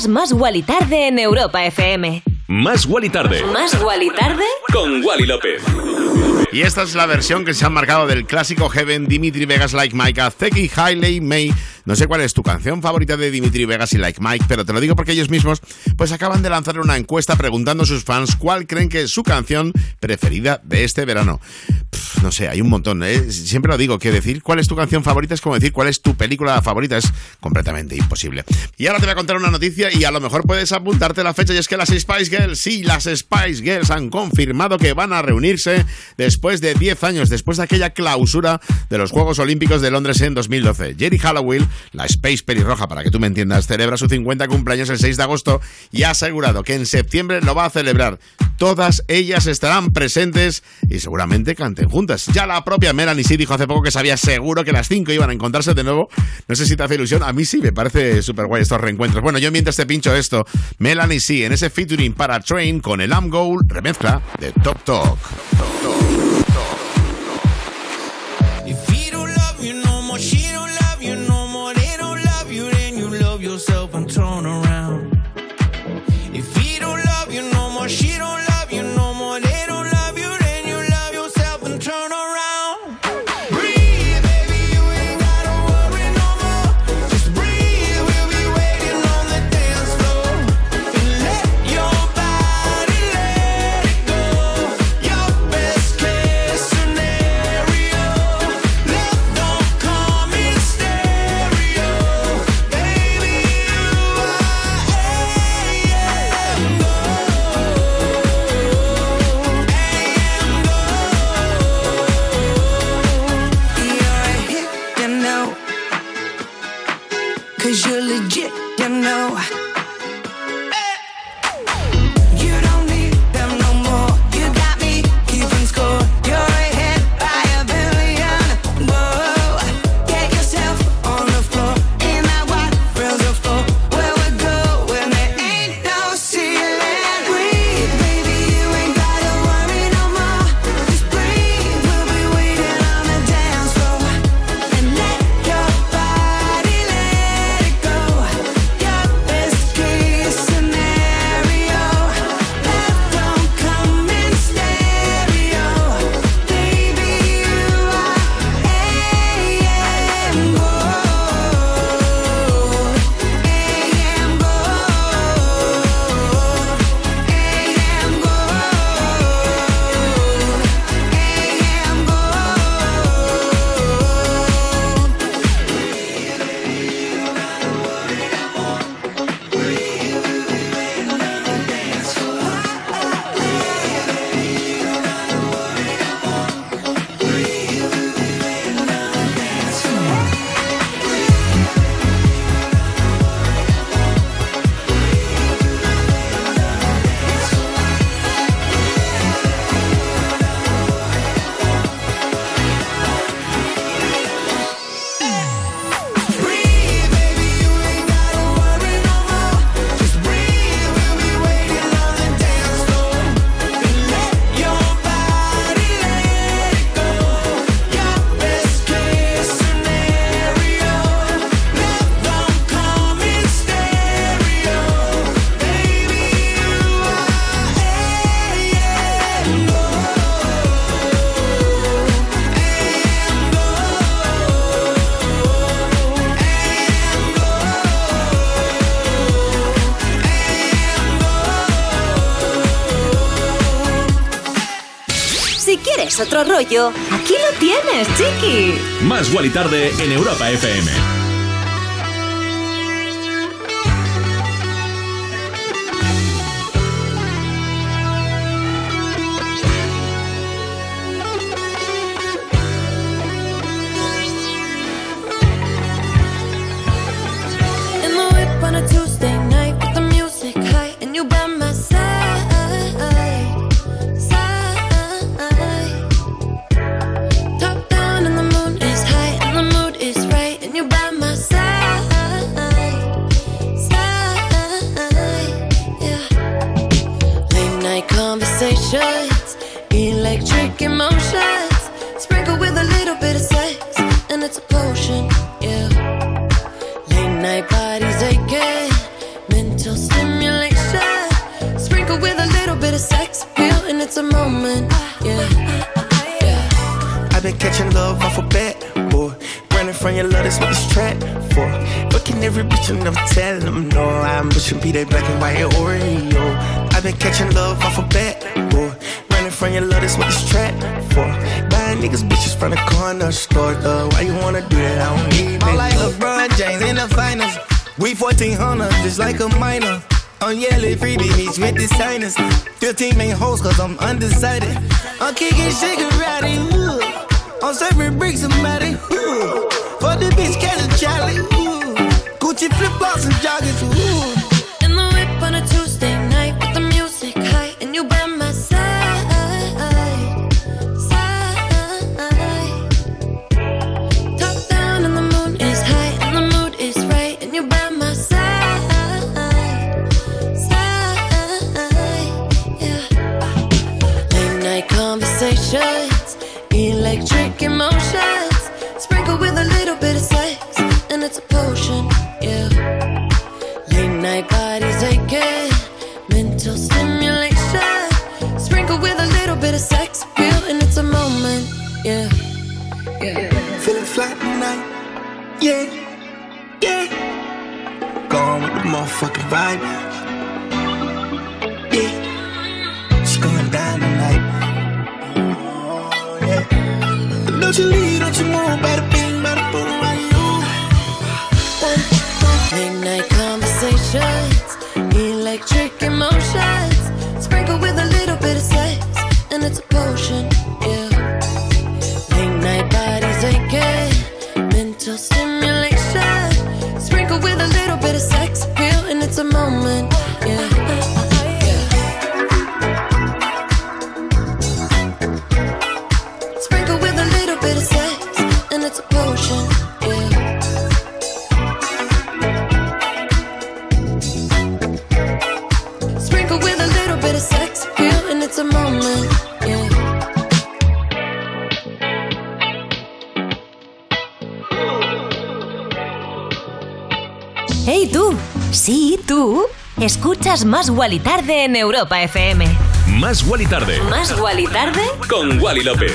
Escuchas Más Wally Tarde en Europa FM. Más Wally Tarde. Más Wally Tarde Con Wally López. Y esta es la versión que se han marcado del clásico Heaven Dimitri Vegas Like Mike Azeki Hailey May. No sé cuál es tu canción favorita de Dimitri Vegas y Like Mike, pero te lo digo porque ellos mismos pues acaban de lanzar una encuesta preguntando a sus fans cuál creen que es su canción preferida de este verano. Pff, no sé, hay un montón. ¿eh? Siempre lo digo, que decir cuál es tu canción favorita es como decir cuál es tu película favorita. Es completamente imposible. Y ahora te voy a contar una noticia y a lo mejor puedes apuntarte la fecha y es que las Spice Girls, sí, las Spice Girls han confirmado que van a reunirse después de 10 años, después de aquella clausura de los Juegos Olímpicos de Londres en 2012. Jerry Hallowell, la Space Pelirroja, para que tú me entiendas, celebra su 50 cumpleaños el 6 de agosto y ha asegurado que en septiembre lo va a celebrar. Todas ellas estarán presentes y seguramente canten juntas. Ya la propia Melanie sí dijo hace poco que sabía seguro que las cinco iban a encontrarse de nuevo. No sé si te hace ilusión, a mí sí me parece súper guay reencuentros. Bueno, yo mientras te pincho esto, Melanie sí, en ese featuring para Train con el Am Goal, remezcla de Top Talk. Rollo, aquí lo tienes, chiqui. Más Wally Tarde en Europa FM. little bit of sex appeal, and it's a moment. Yeah. yeah. I've been catching love off a bat, boy. Running from your love, that's what it's trapped for. Fucking every bitch and I'm telling them no. I'm pushing be that black and white Oreo. I've been catching love off a bat, boy. Running from your love, that's what it's trapped for. Buying niggas bitches from the corner store, though. Why you wanna do that? I don't need it. I'm like LeBron James in the finals. We 1400, just like a minor. I'm yelling freebie meets with the signers. 15 main hoes, cause I'm undecided. I'm kicking karate, ooh. I'm serving bricks and ooh. For the bitch, catch a Charlie. Gucci flip flops and joggers, ooh. Motherfucking vibe, yeah. It's going down tonight, oh, yeah. Don't you leave, don't you move, bada boom, why you? Conversations, electric emotions. Sprinkle with a little bit of sex, and it's a potion. Yeah. Escuchas Más Guali Tarde en Europa FM. Más Guali Tarde. Más Guali Tarde Con Wally López.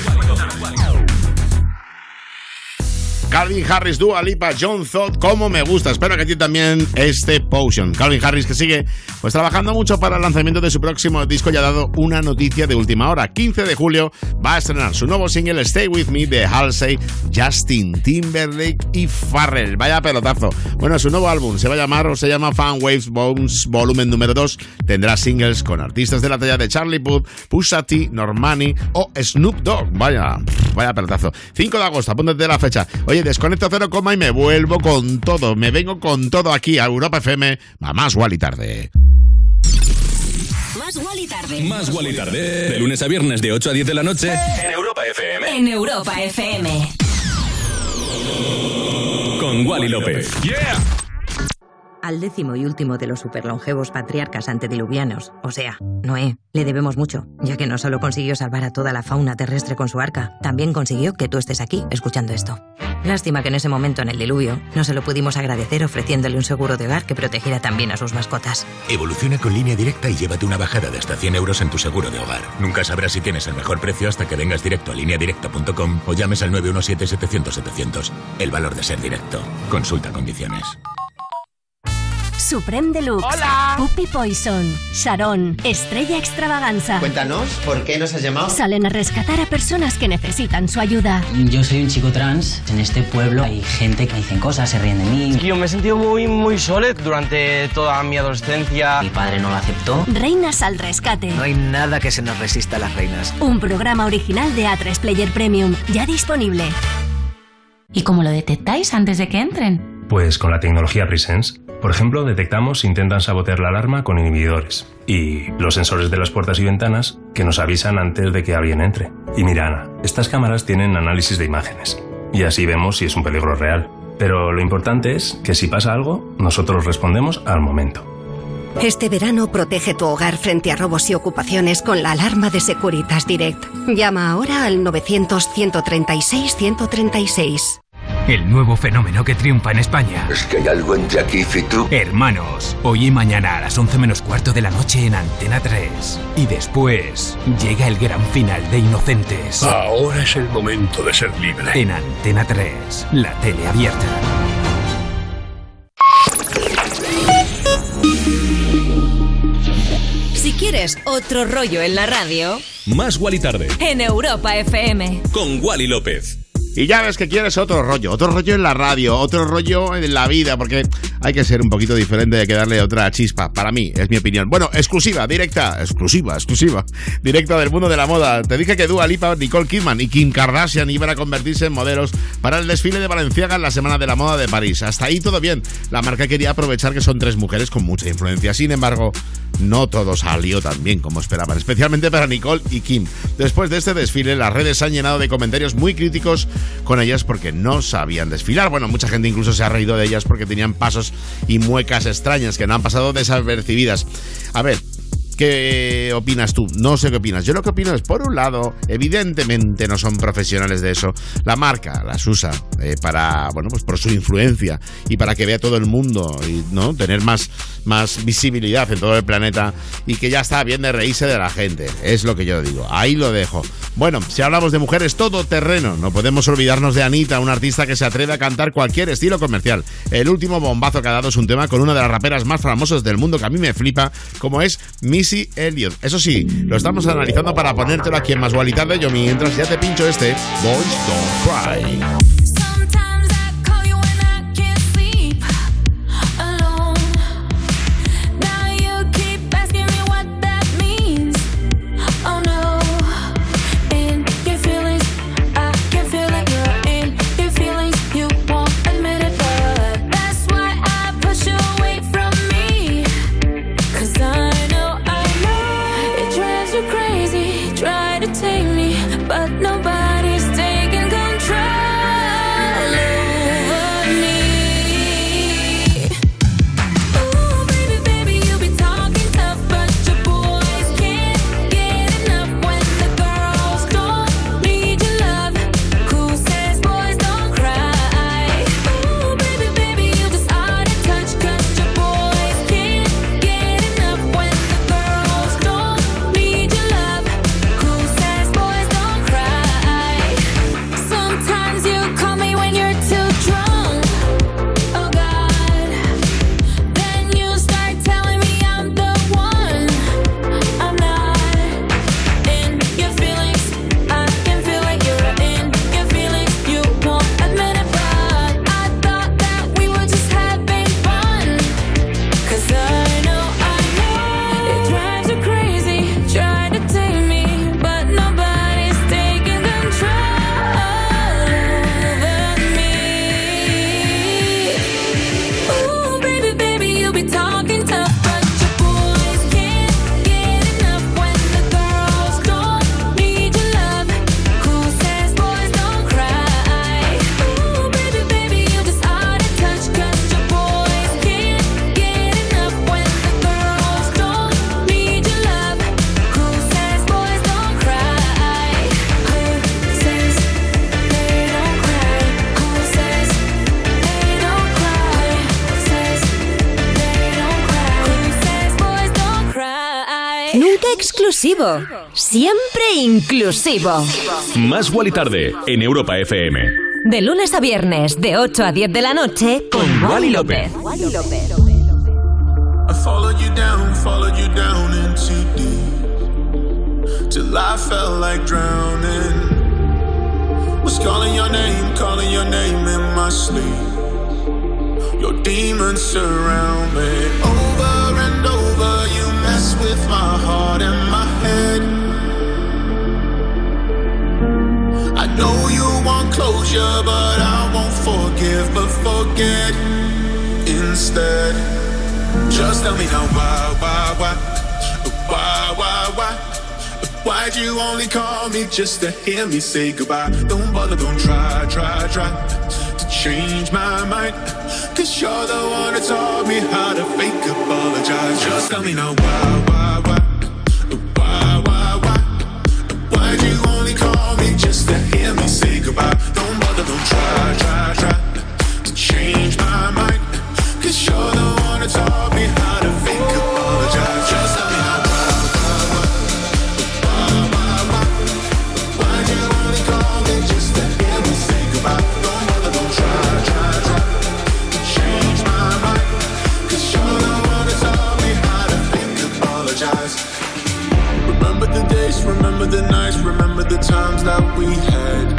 Calvin Harris, Dua Lipa, John Thought, como me gusta. Espero que a ti también este Potion. Calvin Harris que sigue pues trabajando mucho para el lanzamiento de su próximo disco y ha dado una noticia de última hora. 15 de julio va a estrenar su nuevo single Stay With Me de Halsey, Justin Timberlake y Farrell. Vaya pelotazo. Bueno, su nuevo álbum se va a llamar o se llama Fan Waves Bones Volumen número 2. Tendrá singles con artistas de la talla de Charlie Puth, Pusha T, Normani o Snoop Dogg. Vaya, vaya pelotazo. 5 de agosto, apúntate la fecha. Oye, desconecto cero coma y me vuelvo con todo. Me vengo con todo aquí a Europa FM. A más Wally tarde. Más Guali Tarde. Más Guali Tarde. De lunes a viernes de 8 a 10 de la noche. En Europa FM. En Europa FM. Con Wally López. ¡Yeah! Al décimo y último de los superlongevos patriarcas antediluvianos, o sea, Noé, le debemos mucho, ya que no solo consiguió salvar a toda la fauna terrestre con su arca, también consiguió que tú estés aquí escuchando esto. Lástima que en ese momento en el diluvio no se lo pudimos agradecer ofreciéndole un seguro de hogar que protegiera también a sus mascotas. Evoluciona con línea directa y llévate una bajada de hasta 100 euros en tu seguro de hogar. Nunca sabrás si tienes el mejor precio hasta que vengas directo a lineadirecta.com o llames al 917-700-700. El valor de ser directo. Consulta condiciones. Supreme Deluxe. Hola. Puppy Poison. Sharon. Estrella Extravaganza. Cuéntanos, ¿por qué nos has llamado? Salen a rescatar a personas que necesitan su ayuda. Yo soy un chico trans. En este pueblo hay gente que dicen cosas, se ríen de mí. Yo me he sentido muy, muy solo durante toda mi adolescencia. Mi padre no lo aceptó. Reinas al rescate. No hay nada que se nos resista a las reinas. Un programa original de A3 Player Premium. Ya disponible. ¿Y cómo lo detectáis antes de que entren? Pues con la tecnología Presence. Por ejemplo, detectamos si intentan sabotear la alarma con inhibidores y los sensores de las puertas y ventanas que nos avisan antes de que alguien entre. Y mira, Ana, estas cámaras tienen análisis de imágenes y así vemos si es un peligro real. Pero lo importante es que si pasa algo, nosotros respondemos al momento. Este verano protege tu hogar frente a robos y ocupaciones con la alarma de Securitas Direct. Llama ahora al 900-136-136. El nuevo fenómeno que triunfa en España. Es que hay algo entre aquí y tú. Hermanos, hoy y mañana a las 11 menos cuarto de la noche en Antena 3. Y después llega el gran final de Inocentes. Ahora es el momento de ser libre. En Antena 3, la tele abierta. Si quieres otro rollo en la radio, Más Wally Tarde. en Europa FM. Con Wally López. Y ya ves que quieres otro rollo, otro rollo en la radio, otro rollo en la vida, porque hay que ser un poquito diferente, hay que darle otra chispa. Para mí, es mi opinión. Bueno, exclusiva, directa, exclusiva, exclusiva, directa del mundo de la moda. Te dije que Dua Lipa, Nicole Kidman y Kim Kardashian iban a convertirse en modelos para el desfile de Valenciaga en la Semana de la Moda de París. Hasta ahí todo bien. La marca quería aprovechar que son tres mujeres con mucha influencia. Sin embargo, no todo salió tan bien como esperaban, especialmente para Nicole y Kim. Después de este desfile, las redes se han llenado de comentarios muy críticos con ellas porque no sabían desfilar. Bueno, mucha gente incluso se ha reído de ellas porque tenían pasos y muecas extrañas que no han pasado desapercibidas. A ver, ¿Qué opinas tú? No sé qué opinas. Yo lo que opino es, por un lado, evidentemente no son profesionales de eso. La marca las usa eh, para, bueno, pues por su influencia y para que vea todo el mundo y no tener más, más visibilidad en todo el planeta y que ya está bien de reírse de la gente. Es lo que yo digo. Ahí lo dejo. Bueno, si hablamos de mujeres todo terreno, no podemos olvidarnos de Anita, una artista que se atreve a cantar cualquier estilo comercial. El último bombazo que ha dado es un tema con una de las raperas más famosas del mundo que a mí me flipa, como es Missy. Eso sí, lo estamos analizando para ponértelo aquí en Más Tarde. Yo mientras ya te pincho este Boys Don't Cry. Exclusivo, siempre inclusivo. Más Wally Tarde. En Europa FM. De lunes a viernes, de 8 a 10 de la noche, con Wally López. I followed you down, followed you down into deep. Till I felt like drowning. Was calling your name, calling your name in my sleep. Your demons surround me. Over and over, you mess with my heart and my head. I know you want closure, but I won't forgive, but forget instead. Just tell me now why, why, why, why, why, why? Why'd you only call me just to hear me say goodbye? Don't bother, don't try, try, try to change my mind. Cause you're the one that taught me how to fake apologize. Just tell me now why, why, Remember the nights, remember the times that we had.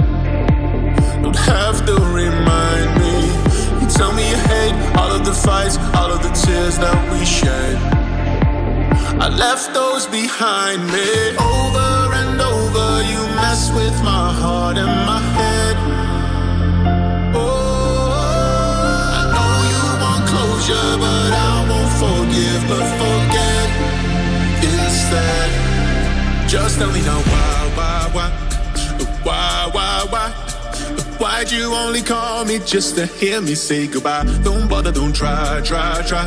Don't have to remind me. You tell me you hate all of the fights, all of the tears that we shed. I left those behind me. Over and over, you mess with my heart and my head. Oh, I know you want closure, but I won't forgive, but forget instead. Just tell me now why, why, why, why, why, why. Why'd you only call me just to hear me say goodbye? Don't bother, don't try, try, try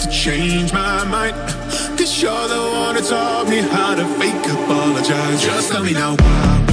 to change my mind. Cause you're the one who taught me how to fake apologize. Just tell me now why,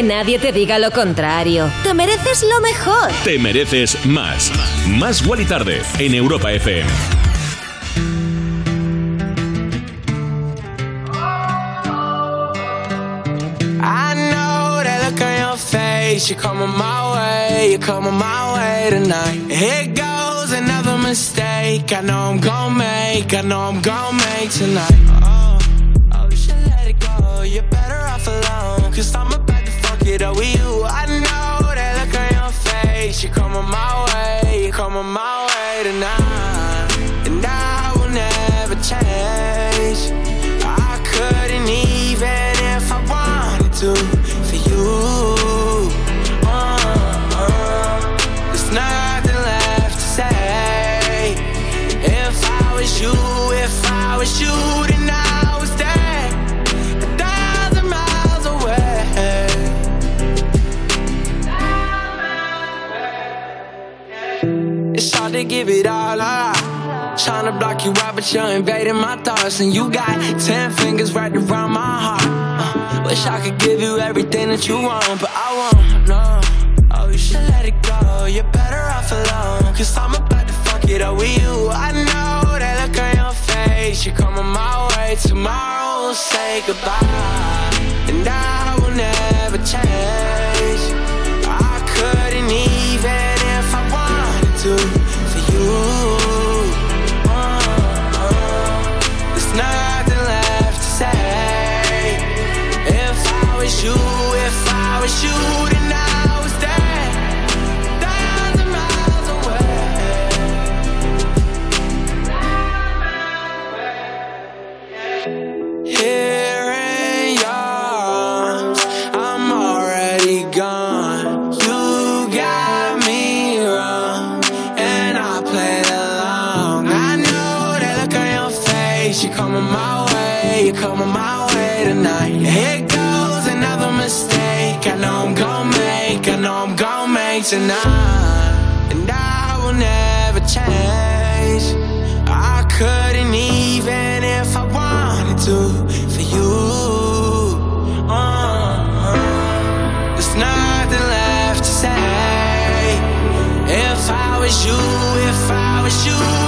Que nadie te diga lo contrario. Te mereces lo mejor. Te mereces más. Más Wally Tarde en Europa FM. I know that look on your face. You're coming my way. You're coming my way tonight. Here goes another mistake. I know I'm gonna make. I know I'm gonna make tonight. It up with you. I know that look on your face. You're coming my way. You're coming my way tonight. Give it all up. Trying to block you out, but you're invading my thoughts. And you got ten fingers right around my heart. Uh, wish I could give you everything that you want, but I won't. No. Oh, you should let it go. You're better off alone. Cause I'm about to fuck it up with you. I know that look on your face. You're coming my way. Tomorrow we'll say goodbye. And I will never change. Tonight, and I will never change. I couldn't even if I wanted to for you. Uh, there's nothing left to say. If I was you, if I was you,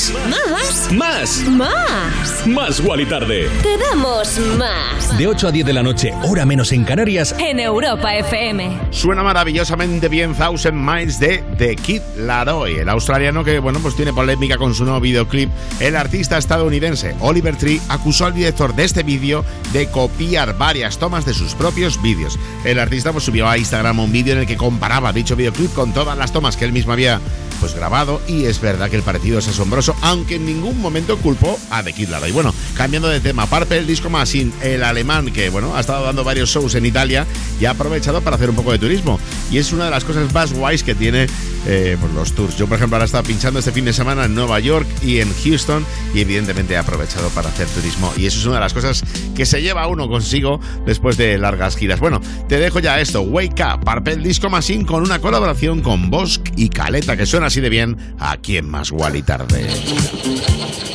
¿Más? Más. ¿Más? Más. Más. Wally Tarde. Te damos más. De 8 a 10 de la noche, hora menos en Canarias. En Europa FM. Suena maravillosamente bien Thousand Miles de The Kid Laroi, el australiano que, bueno, pues tiene polémica con su nuevo videoclip. El artista estadounidense Oliver Tree acusó al director de este vídeo de copiar varias tomas de sus propios vídeos. El artista pues, subió a Instagram un vídeo en el que comparaba dicho videoclip con todas las tomas que él mismo había pues grabado y es verdad que el parecido es asombroso, aunque en ningún momento culpó a The Kid Laroi. Bueno, cambiando de tema, Purple Disco Machine, el alemán que, bueno, ha estado dando varios shows en Italia y ha aprovechado para hacer un poco de turismo. Y es una de las cosas más guays que tiene eh, pues los tours. Yo, por ejemplo, ahora estaba pinchando este fin de semana en Nueva York y en Houston y evidentemente he aprovechado para hacer turismo. Y eso es una de las cosas que se lleva uno consigo después de largas giras. Bueno, te dejo ya esto, Wake Up, Purple Disco Machine con una colaboración con Bosk y Caleta, que suena así de bien aquí en Más Wally Tarde. Thank you.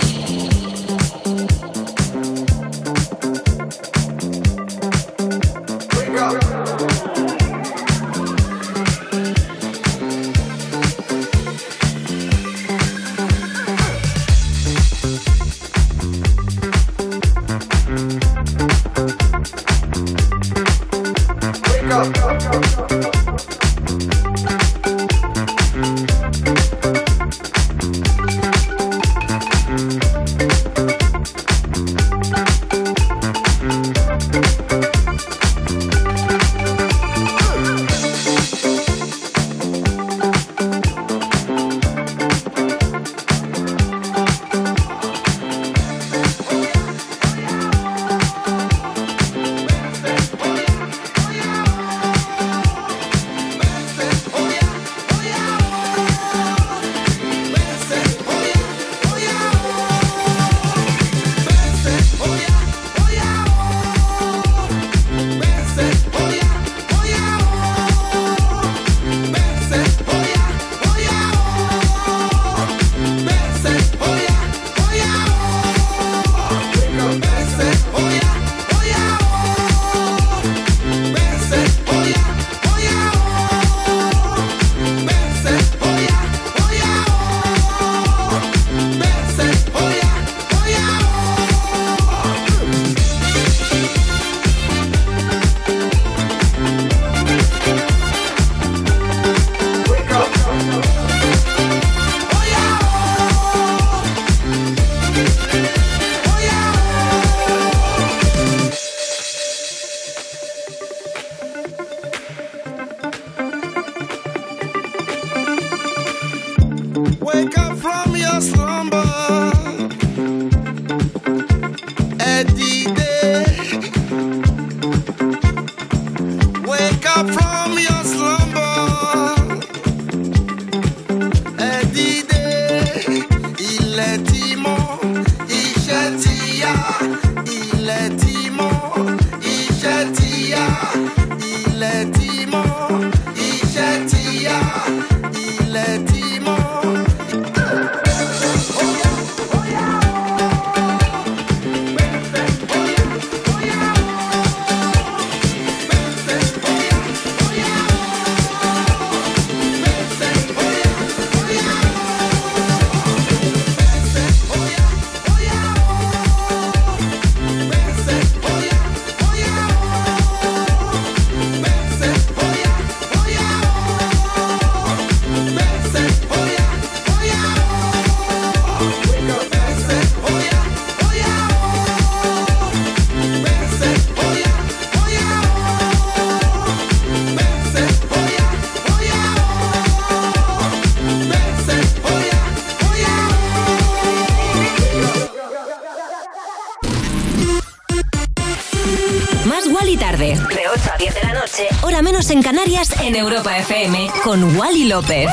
Europa FM con Wally López.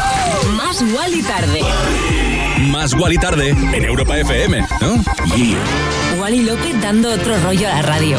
Más Wally tarde. Más Wally tarde en Europa FM, ¿no? Wally López dando otro rollo a la radio.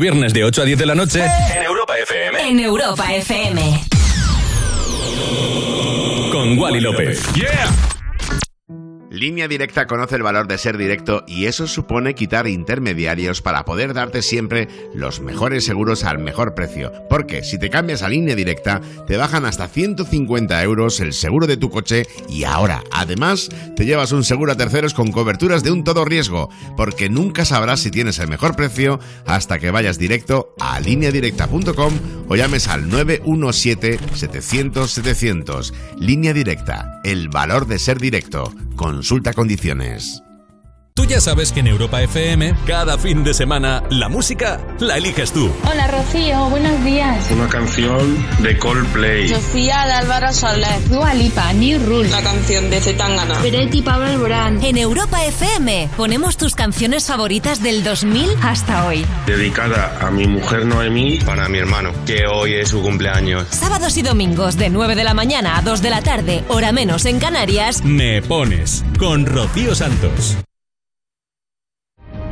viernes de 8 a 10 de la noche en Europa FM. En Europa FM. Con Wally López. Yeah. Línea Directa conoce el valor de ser directo y eso supone quitar intermediarios para poder darte siempre los mejores seguros al mejor precio. Porque si te cambias a Línea Directa, te bajan hasta 150 euros el seguro de tu coche y ahora, además, te llevas un seguro a terceros con coberturas de un todo riesgo. Porque nunca sabrás si tienes el mejor precio hasta que vayas directo a lineadirecta.com o llames al 917 700 700. Línea Directa, el valor de ser directo. Con Consulta condiciones. Tú ya sabes que en Europa FM, cada fin de semana, la música la eliges tú. Hola Rocío, buenos días. Una canción de Coldplay. Sofía de Álvaro Soler. Dua Lipa, New Rule. La canción de Zetangana. Peretti Pablo Alborán. En Europa FM ponemos tus canciones favoritas del 2000 hasta hoy. Dedicada a mi mujer Noemí. Para mi hermano, que hoy es su cumpleaños. Sábados y domingos de 9 de la mañana a 2 de la tarde, hora menos en Canarias. Me pones con Rocío Santos.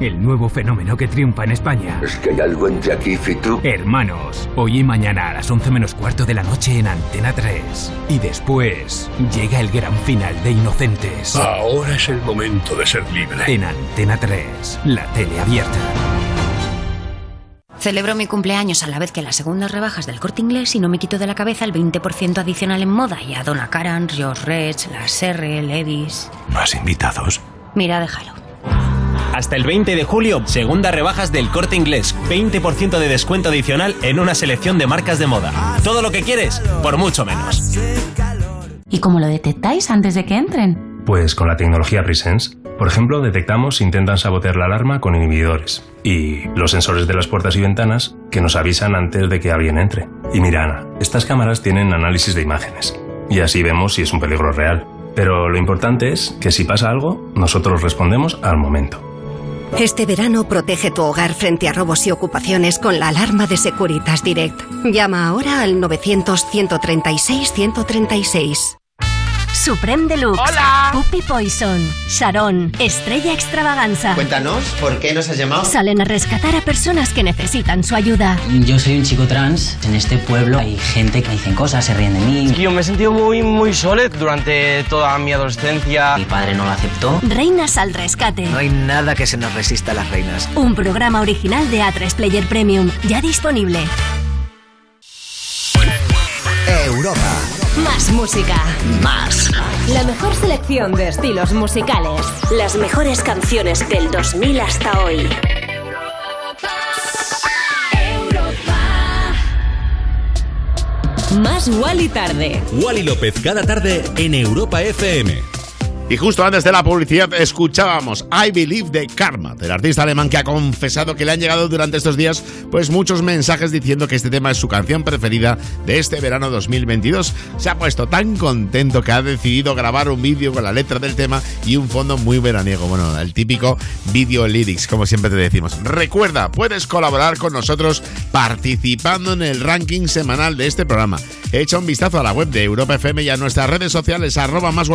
El nuevo fenómeno que triunfa en España. Es que hay algo entre aquí y tú. Hermanos, hoy y mañana a las 11 menos cuarto de la noche en Antena 3. Y después llega el gran final de Inocentes. Ahora es el momento de ser libre. En Antena 3, la tele abierta. Celebro mi cumpleaños a la vez que las segundas rebajas del corte inglés y no me quito de la cabeza el 20% adicional en moda y a Donna Karan, Rios Reds, Las R, Levis. ¿Más invitados? Mira, déjalo. Hasta el 20 de julio, segunda rebajas del corte inglés. 20% de descuento adicional en una selección de marcas de moda. Todo lo que quieres, por mucho menos. ¿Y cómo lo detectáis antes de que entren? Pues con la tecnología Presence. Por ejemplo, detectamos si intentan sabotear la alarma con inhibidores. Y los sensores de las puertas y ventanas que nos avisan antes de que alguien entre. Y mira, Ana, estas cámaras tienen análisis de imágenes. Y así vemos si es un peligro real. Pero lo importante es que si pasa algo, nosotros respondemos al momento. Este verano protege tu hogar frente a robos y ocupaciones con la alarma de Securitas Direct. Llama ahora al 900-136-136. Supreme Deluxe. Hola. Puppy Poison. Sharon. Estrella Extravaganza. Cuéntanos, ¿por qué nos has llamado? Salen a rescatar a personas que necesitan su ayuda. Yo soy un chico trans. En este pueblo hay gente que me dicen cosas, se ríen de mí. Yo me he sentido muy, muy solo durante toda mi adolescencia. Mi padre no lo aceptó. Reinas al rescate. No hay nada que se nos resista a las reinas. Un programa original de A3 Player Premium. Ya disponible. Europa. Más música. Más. La mejor selección de estilos musicales. Las mejores canciones del 2000 hasta hoy. Más Wally tarde. Wally López cada tarde en Europa FM. Y justo antes de la publicidad escuchábamos I Believe de Karma, del artista alemán que ha confesado que le han llegado durante estos días pues muchos mensajes diciendo que este tema es su canción preferida de este verano 2022. Se ha puesto tan contento que ha decidido grabar un vídeo con la letra del tema y un fondo muy veraniego. Bueno, el típico video lyrics, como siempre te decimos. Recuerda, puedes colaborar con nosotros participando en el ranking semanal de este programa. Echa un vistazo a la web de Europa FM y a nuestras redes sociales arroba más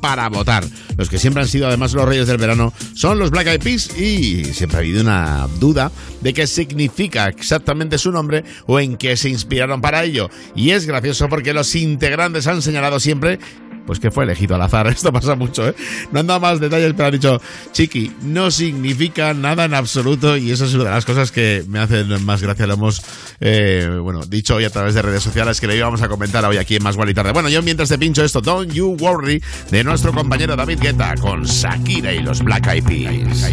para votar. Los que siempre han sido además los reyes del verano son los Black Eyed Peas y siempre ha habido una duda de qué significa exactamente su nombre o en qué se inspiraron para ello. Y es gracioso porque los integrantes han señalado siempre pues que fue elegido al azar. Esto pasa mucho, ¿eh? No han dado más detalles, pero han dicho, Chiqui, no significa nada en absoluto y eso es una de las cosas que me hacen más gracia. Lo hemos, eh, bueno, dicho hoy a través de redes sociales que le íbamos a comentar hoy aquí en Más y Tarde. Bueno, yo mientras te pincho esto, Don't You Worry, de nuestro compañero David Guetta con Shakira y los Black Eyed Peas.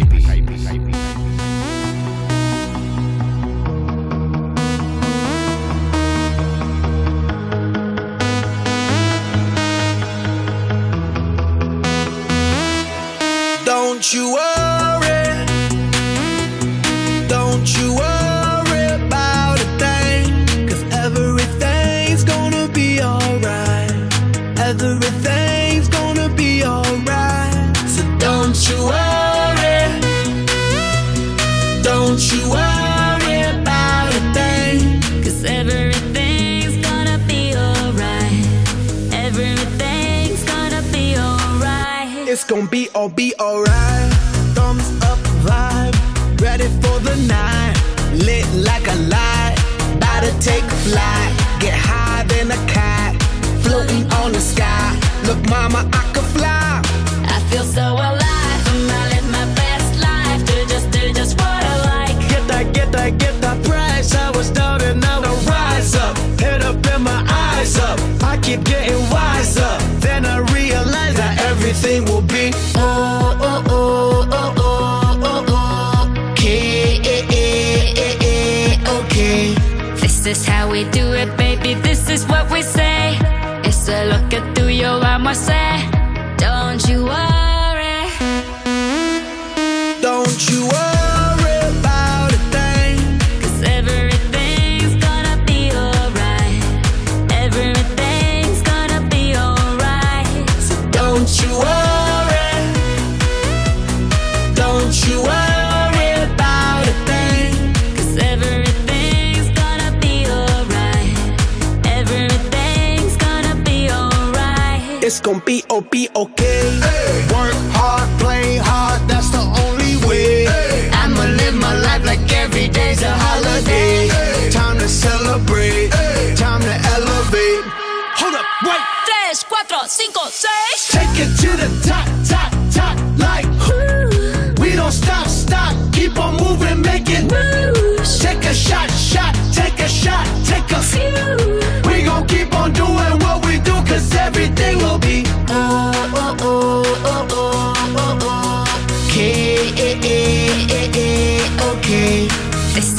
Don't you worry. Gonna be all be alright. Thumbs up vibe, ready for the night. Lit like a light, about to take a flight. Get higher than a cat, floating on the sky. Look, mama, I could fly. I feel so alive. I'm I live my best life. Do just, do just what I like. Get that, get that, get that price. I was down and now I rise up. Head up and my eyes up. I keep getting wiser. Then I realize that everything will baby. This is what we say. It's a look at tuyo, vamos a. Don't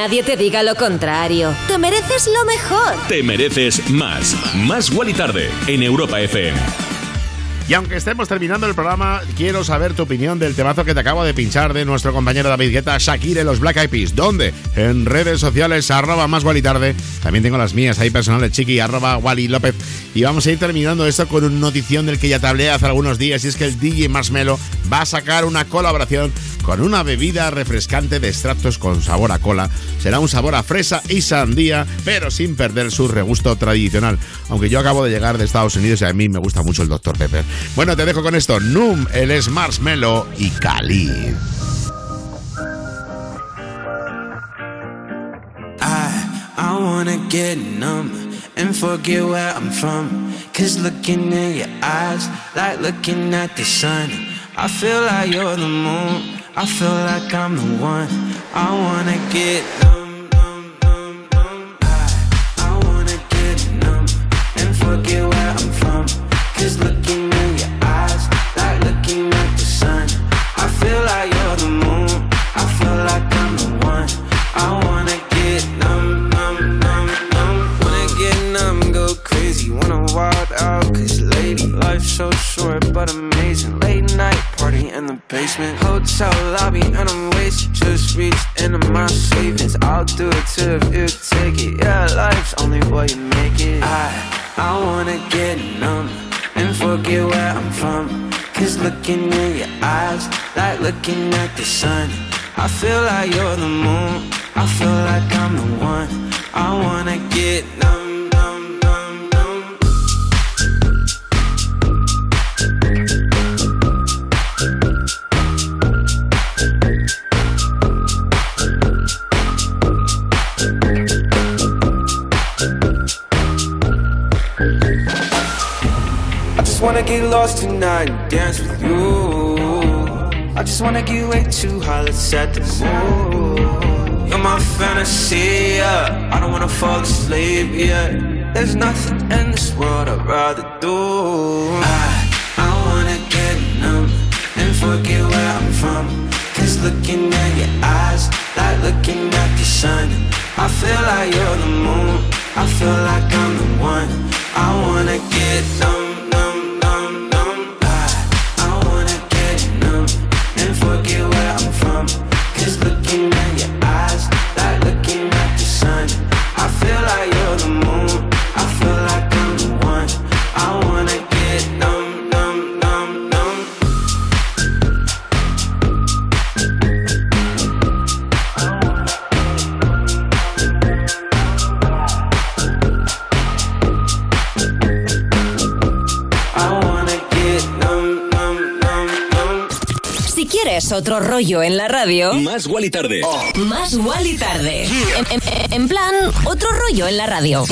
Nadie te diga lo contrario. Te mereces lo mejor. Te mereces más. Más Wally Tarde en Europa FM. Y aunque estemos terminando el programa, quiero saber tu opinión del temazo que te acabo de pinchar de nuestro compañero David Guetta, Shakira y los Black Eyed Peas. ¿Dónde? En redes sociales, arroba más Wally Tarde. También tengo las mías ahí personales, Chiqui, arroba Wally López. Y vamos a ir terminando esto con una notición del que ya te hablé hace algunos días, y es que el DJ Marshmello va a sacar una colaboración con una bebida refrescante de extractos con sabor a cola. Será un sabor a fresa y sandía, pero sin perder su regusto tradicional. Aunque yo acabo de llegar de Estados Unidos y a mí me gusta mucho el Dr. Pepper. Bueno, te dejo con esto. Noom, el es Marshmello y Cali. I wanna get numb and forget where I'm from. Cause looking in your eyes, like looking at the sun. I feel like you're the moon, I feel like I'm the one. I wanna get numb, numb, numb, numb. I, I wanna get numb and forget where I'm from. Cause looking hotel lobby, and I'm wasted. Just reached into my savings. I'll do it too if you take it. Yeah, life's only what you make it. I, I wanna get numb and forget where I'm from. Cause looking in your eyes, like looking at the sun. I feel like you're the moon, I feel like I'm the one. I wanna get and dance with you. I just wanna get way too high, let's set the mood. You're my fantasy, yeah. I don't wanna fall asleep yet. There's nothing in this world I'd rather do. I, I wanna get numb and forget where I'm from. Cause looking at your eyes, like looking at the sun. I feel like you're the moon, I feel like I'm the one. I wanna get otro rollo en la radio, Más Wally Tarde. más Wally tarde. En, en- en plan, otro rollo en la radio.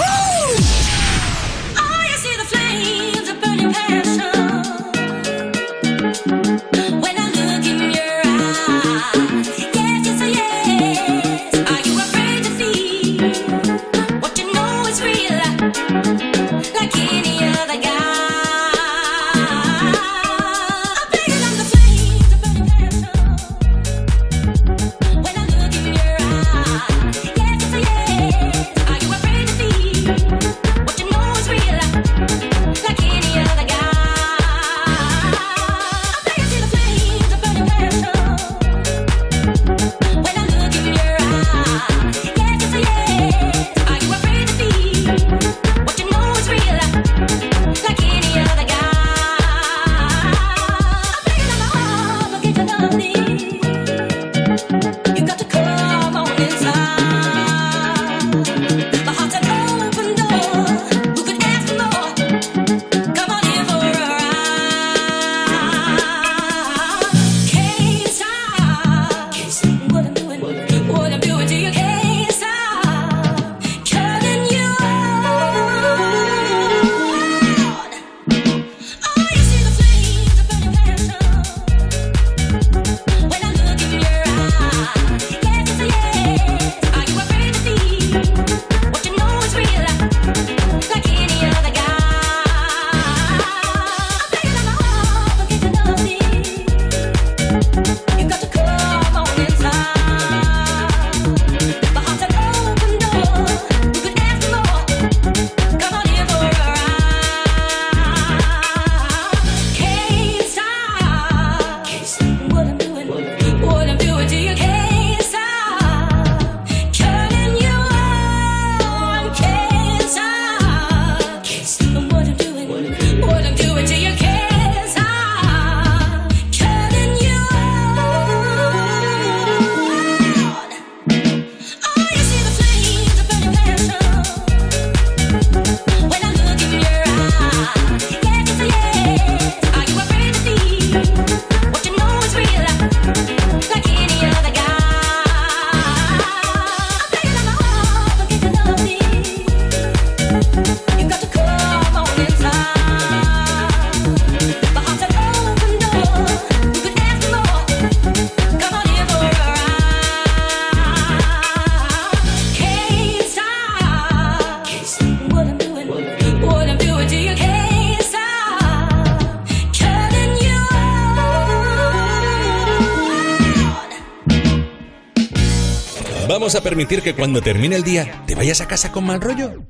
A permitir que cuando termine el día te vayas a casa con mal rollo?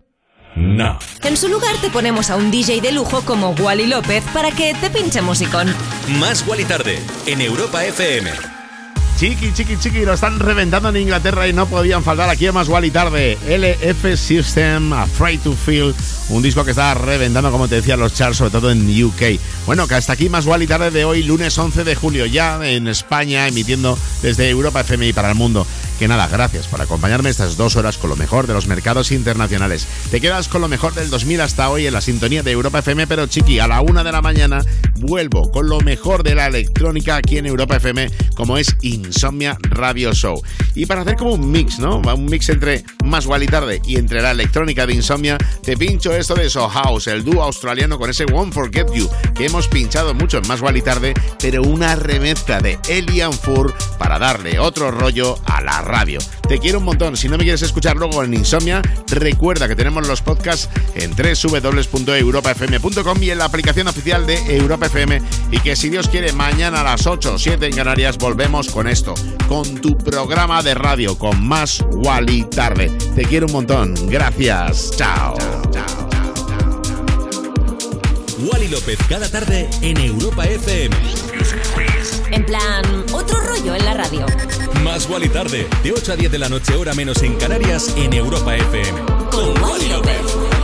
No. En su lugar te ponemos a un DJ de lujo como Wally López para que te pinche musicón. Más Wally Tarde en Europa FM. Chiqui, chiqui, chiqui, lo están reventando en Inglaterra y no podían faltar aquí a más y tarde. LF System, Afraid to Feel, un disco que está reventando, como te decía, los charts, sobre todo en UK. Bueno, que hasta aquí más y tarde de hoy, lunes 11 de julio, ya en España, emitiendo desde Europa FM y para el mundo. Que nada, gracias por acompañarme estas dos horas con lo mejor de los mercados internacionales. Te quedas con lo mejor del 2000 hasta hoy en la sintonía de Europa FM, pero chiqui, a la una de la mañana vuelvo con lo mejor de la electrónica aquí en Europa FM, como es Insomnia Radio Show. Y para hacer como un mix, ¿no? Un mix entre más y tarde y entre la electrónica de Insomnia, te pincho esto de So House, el dúo australiano con ese Won't Forget You, que hemos pinchado mucho en más y tarde, pero una remezcla de Elian Fur para darle otro rollo a la radio. Te quiero un montón. Si no me quieres escuchar luego en Insomnia, recuerda que tenemos los podcasts en www.europafm.com y en la aplicación oficial de Europa FM. Y que si Dios quiere, mañana a las 8 o 7 en Canarias volvemos con esto, con tu programa de radio, con más Wally Tarde. Te quiero un montón. Gracias. Chao. Wally López cada tarde en Europa FM. En plan, otro rollo en la radio. Más Wally tarde, de 8 a 10 de la noche, hora menos en Canarias, en Europa FM. Con Wally López.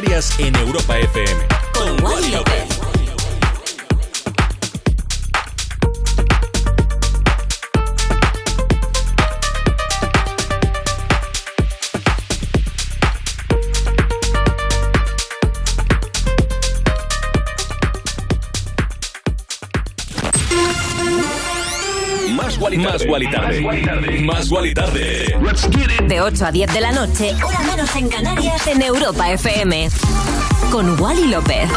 Canarias en Europa FM. Con Wally López. Más Guali Tarde. Más Guali Tarde. 8 a 10 de la noche, hora menos en Canarias, en Europa FM. Con Wally López.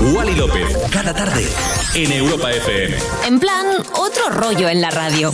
Oh. Wally López, cada tarde, en Europa FM. En plan, otro rollo en la radio.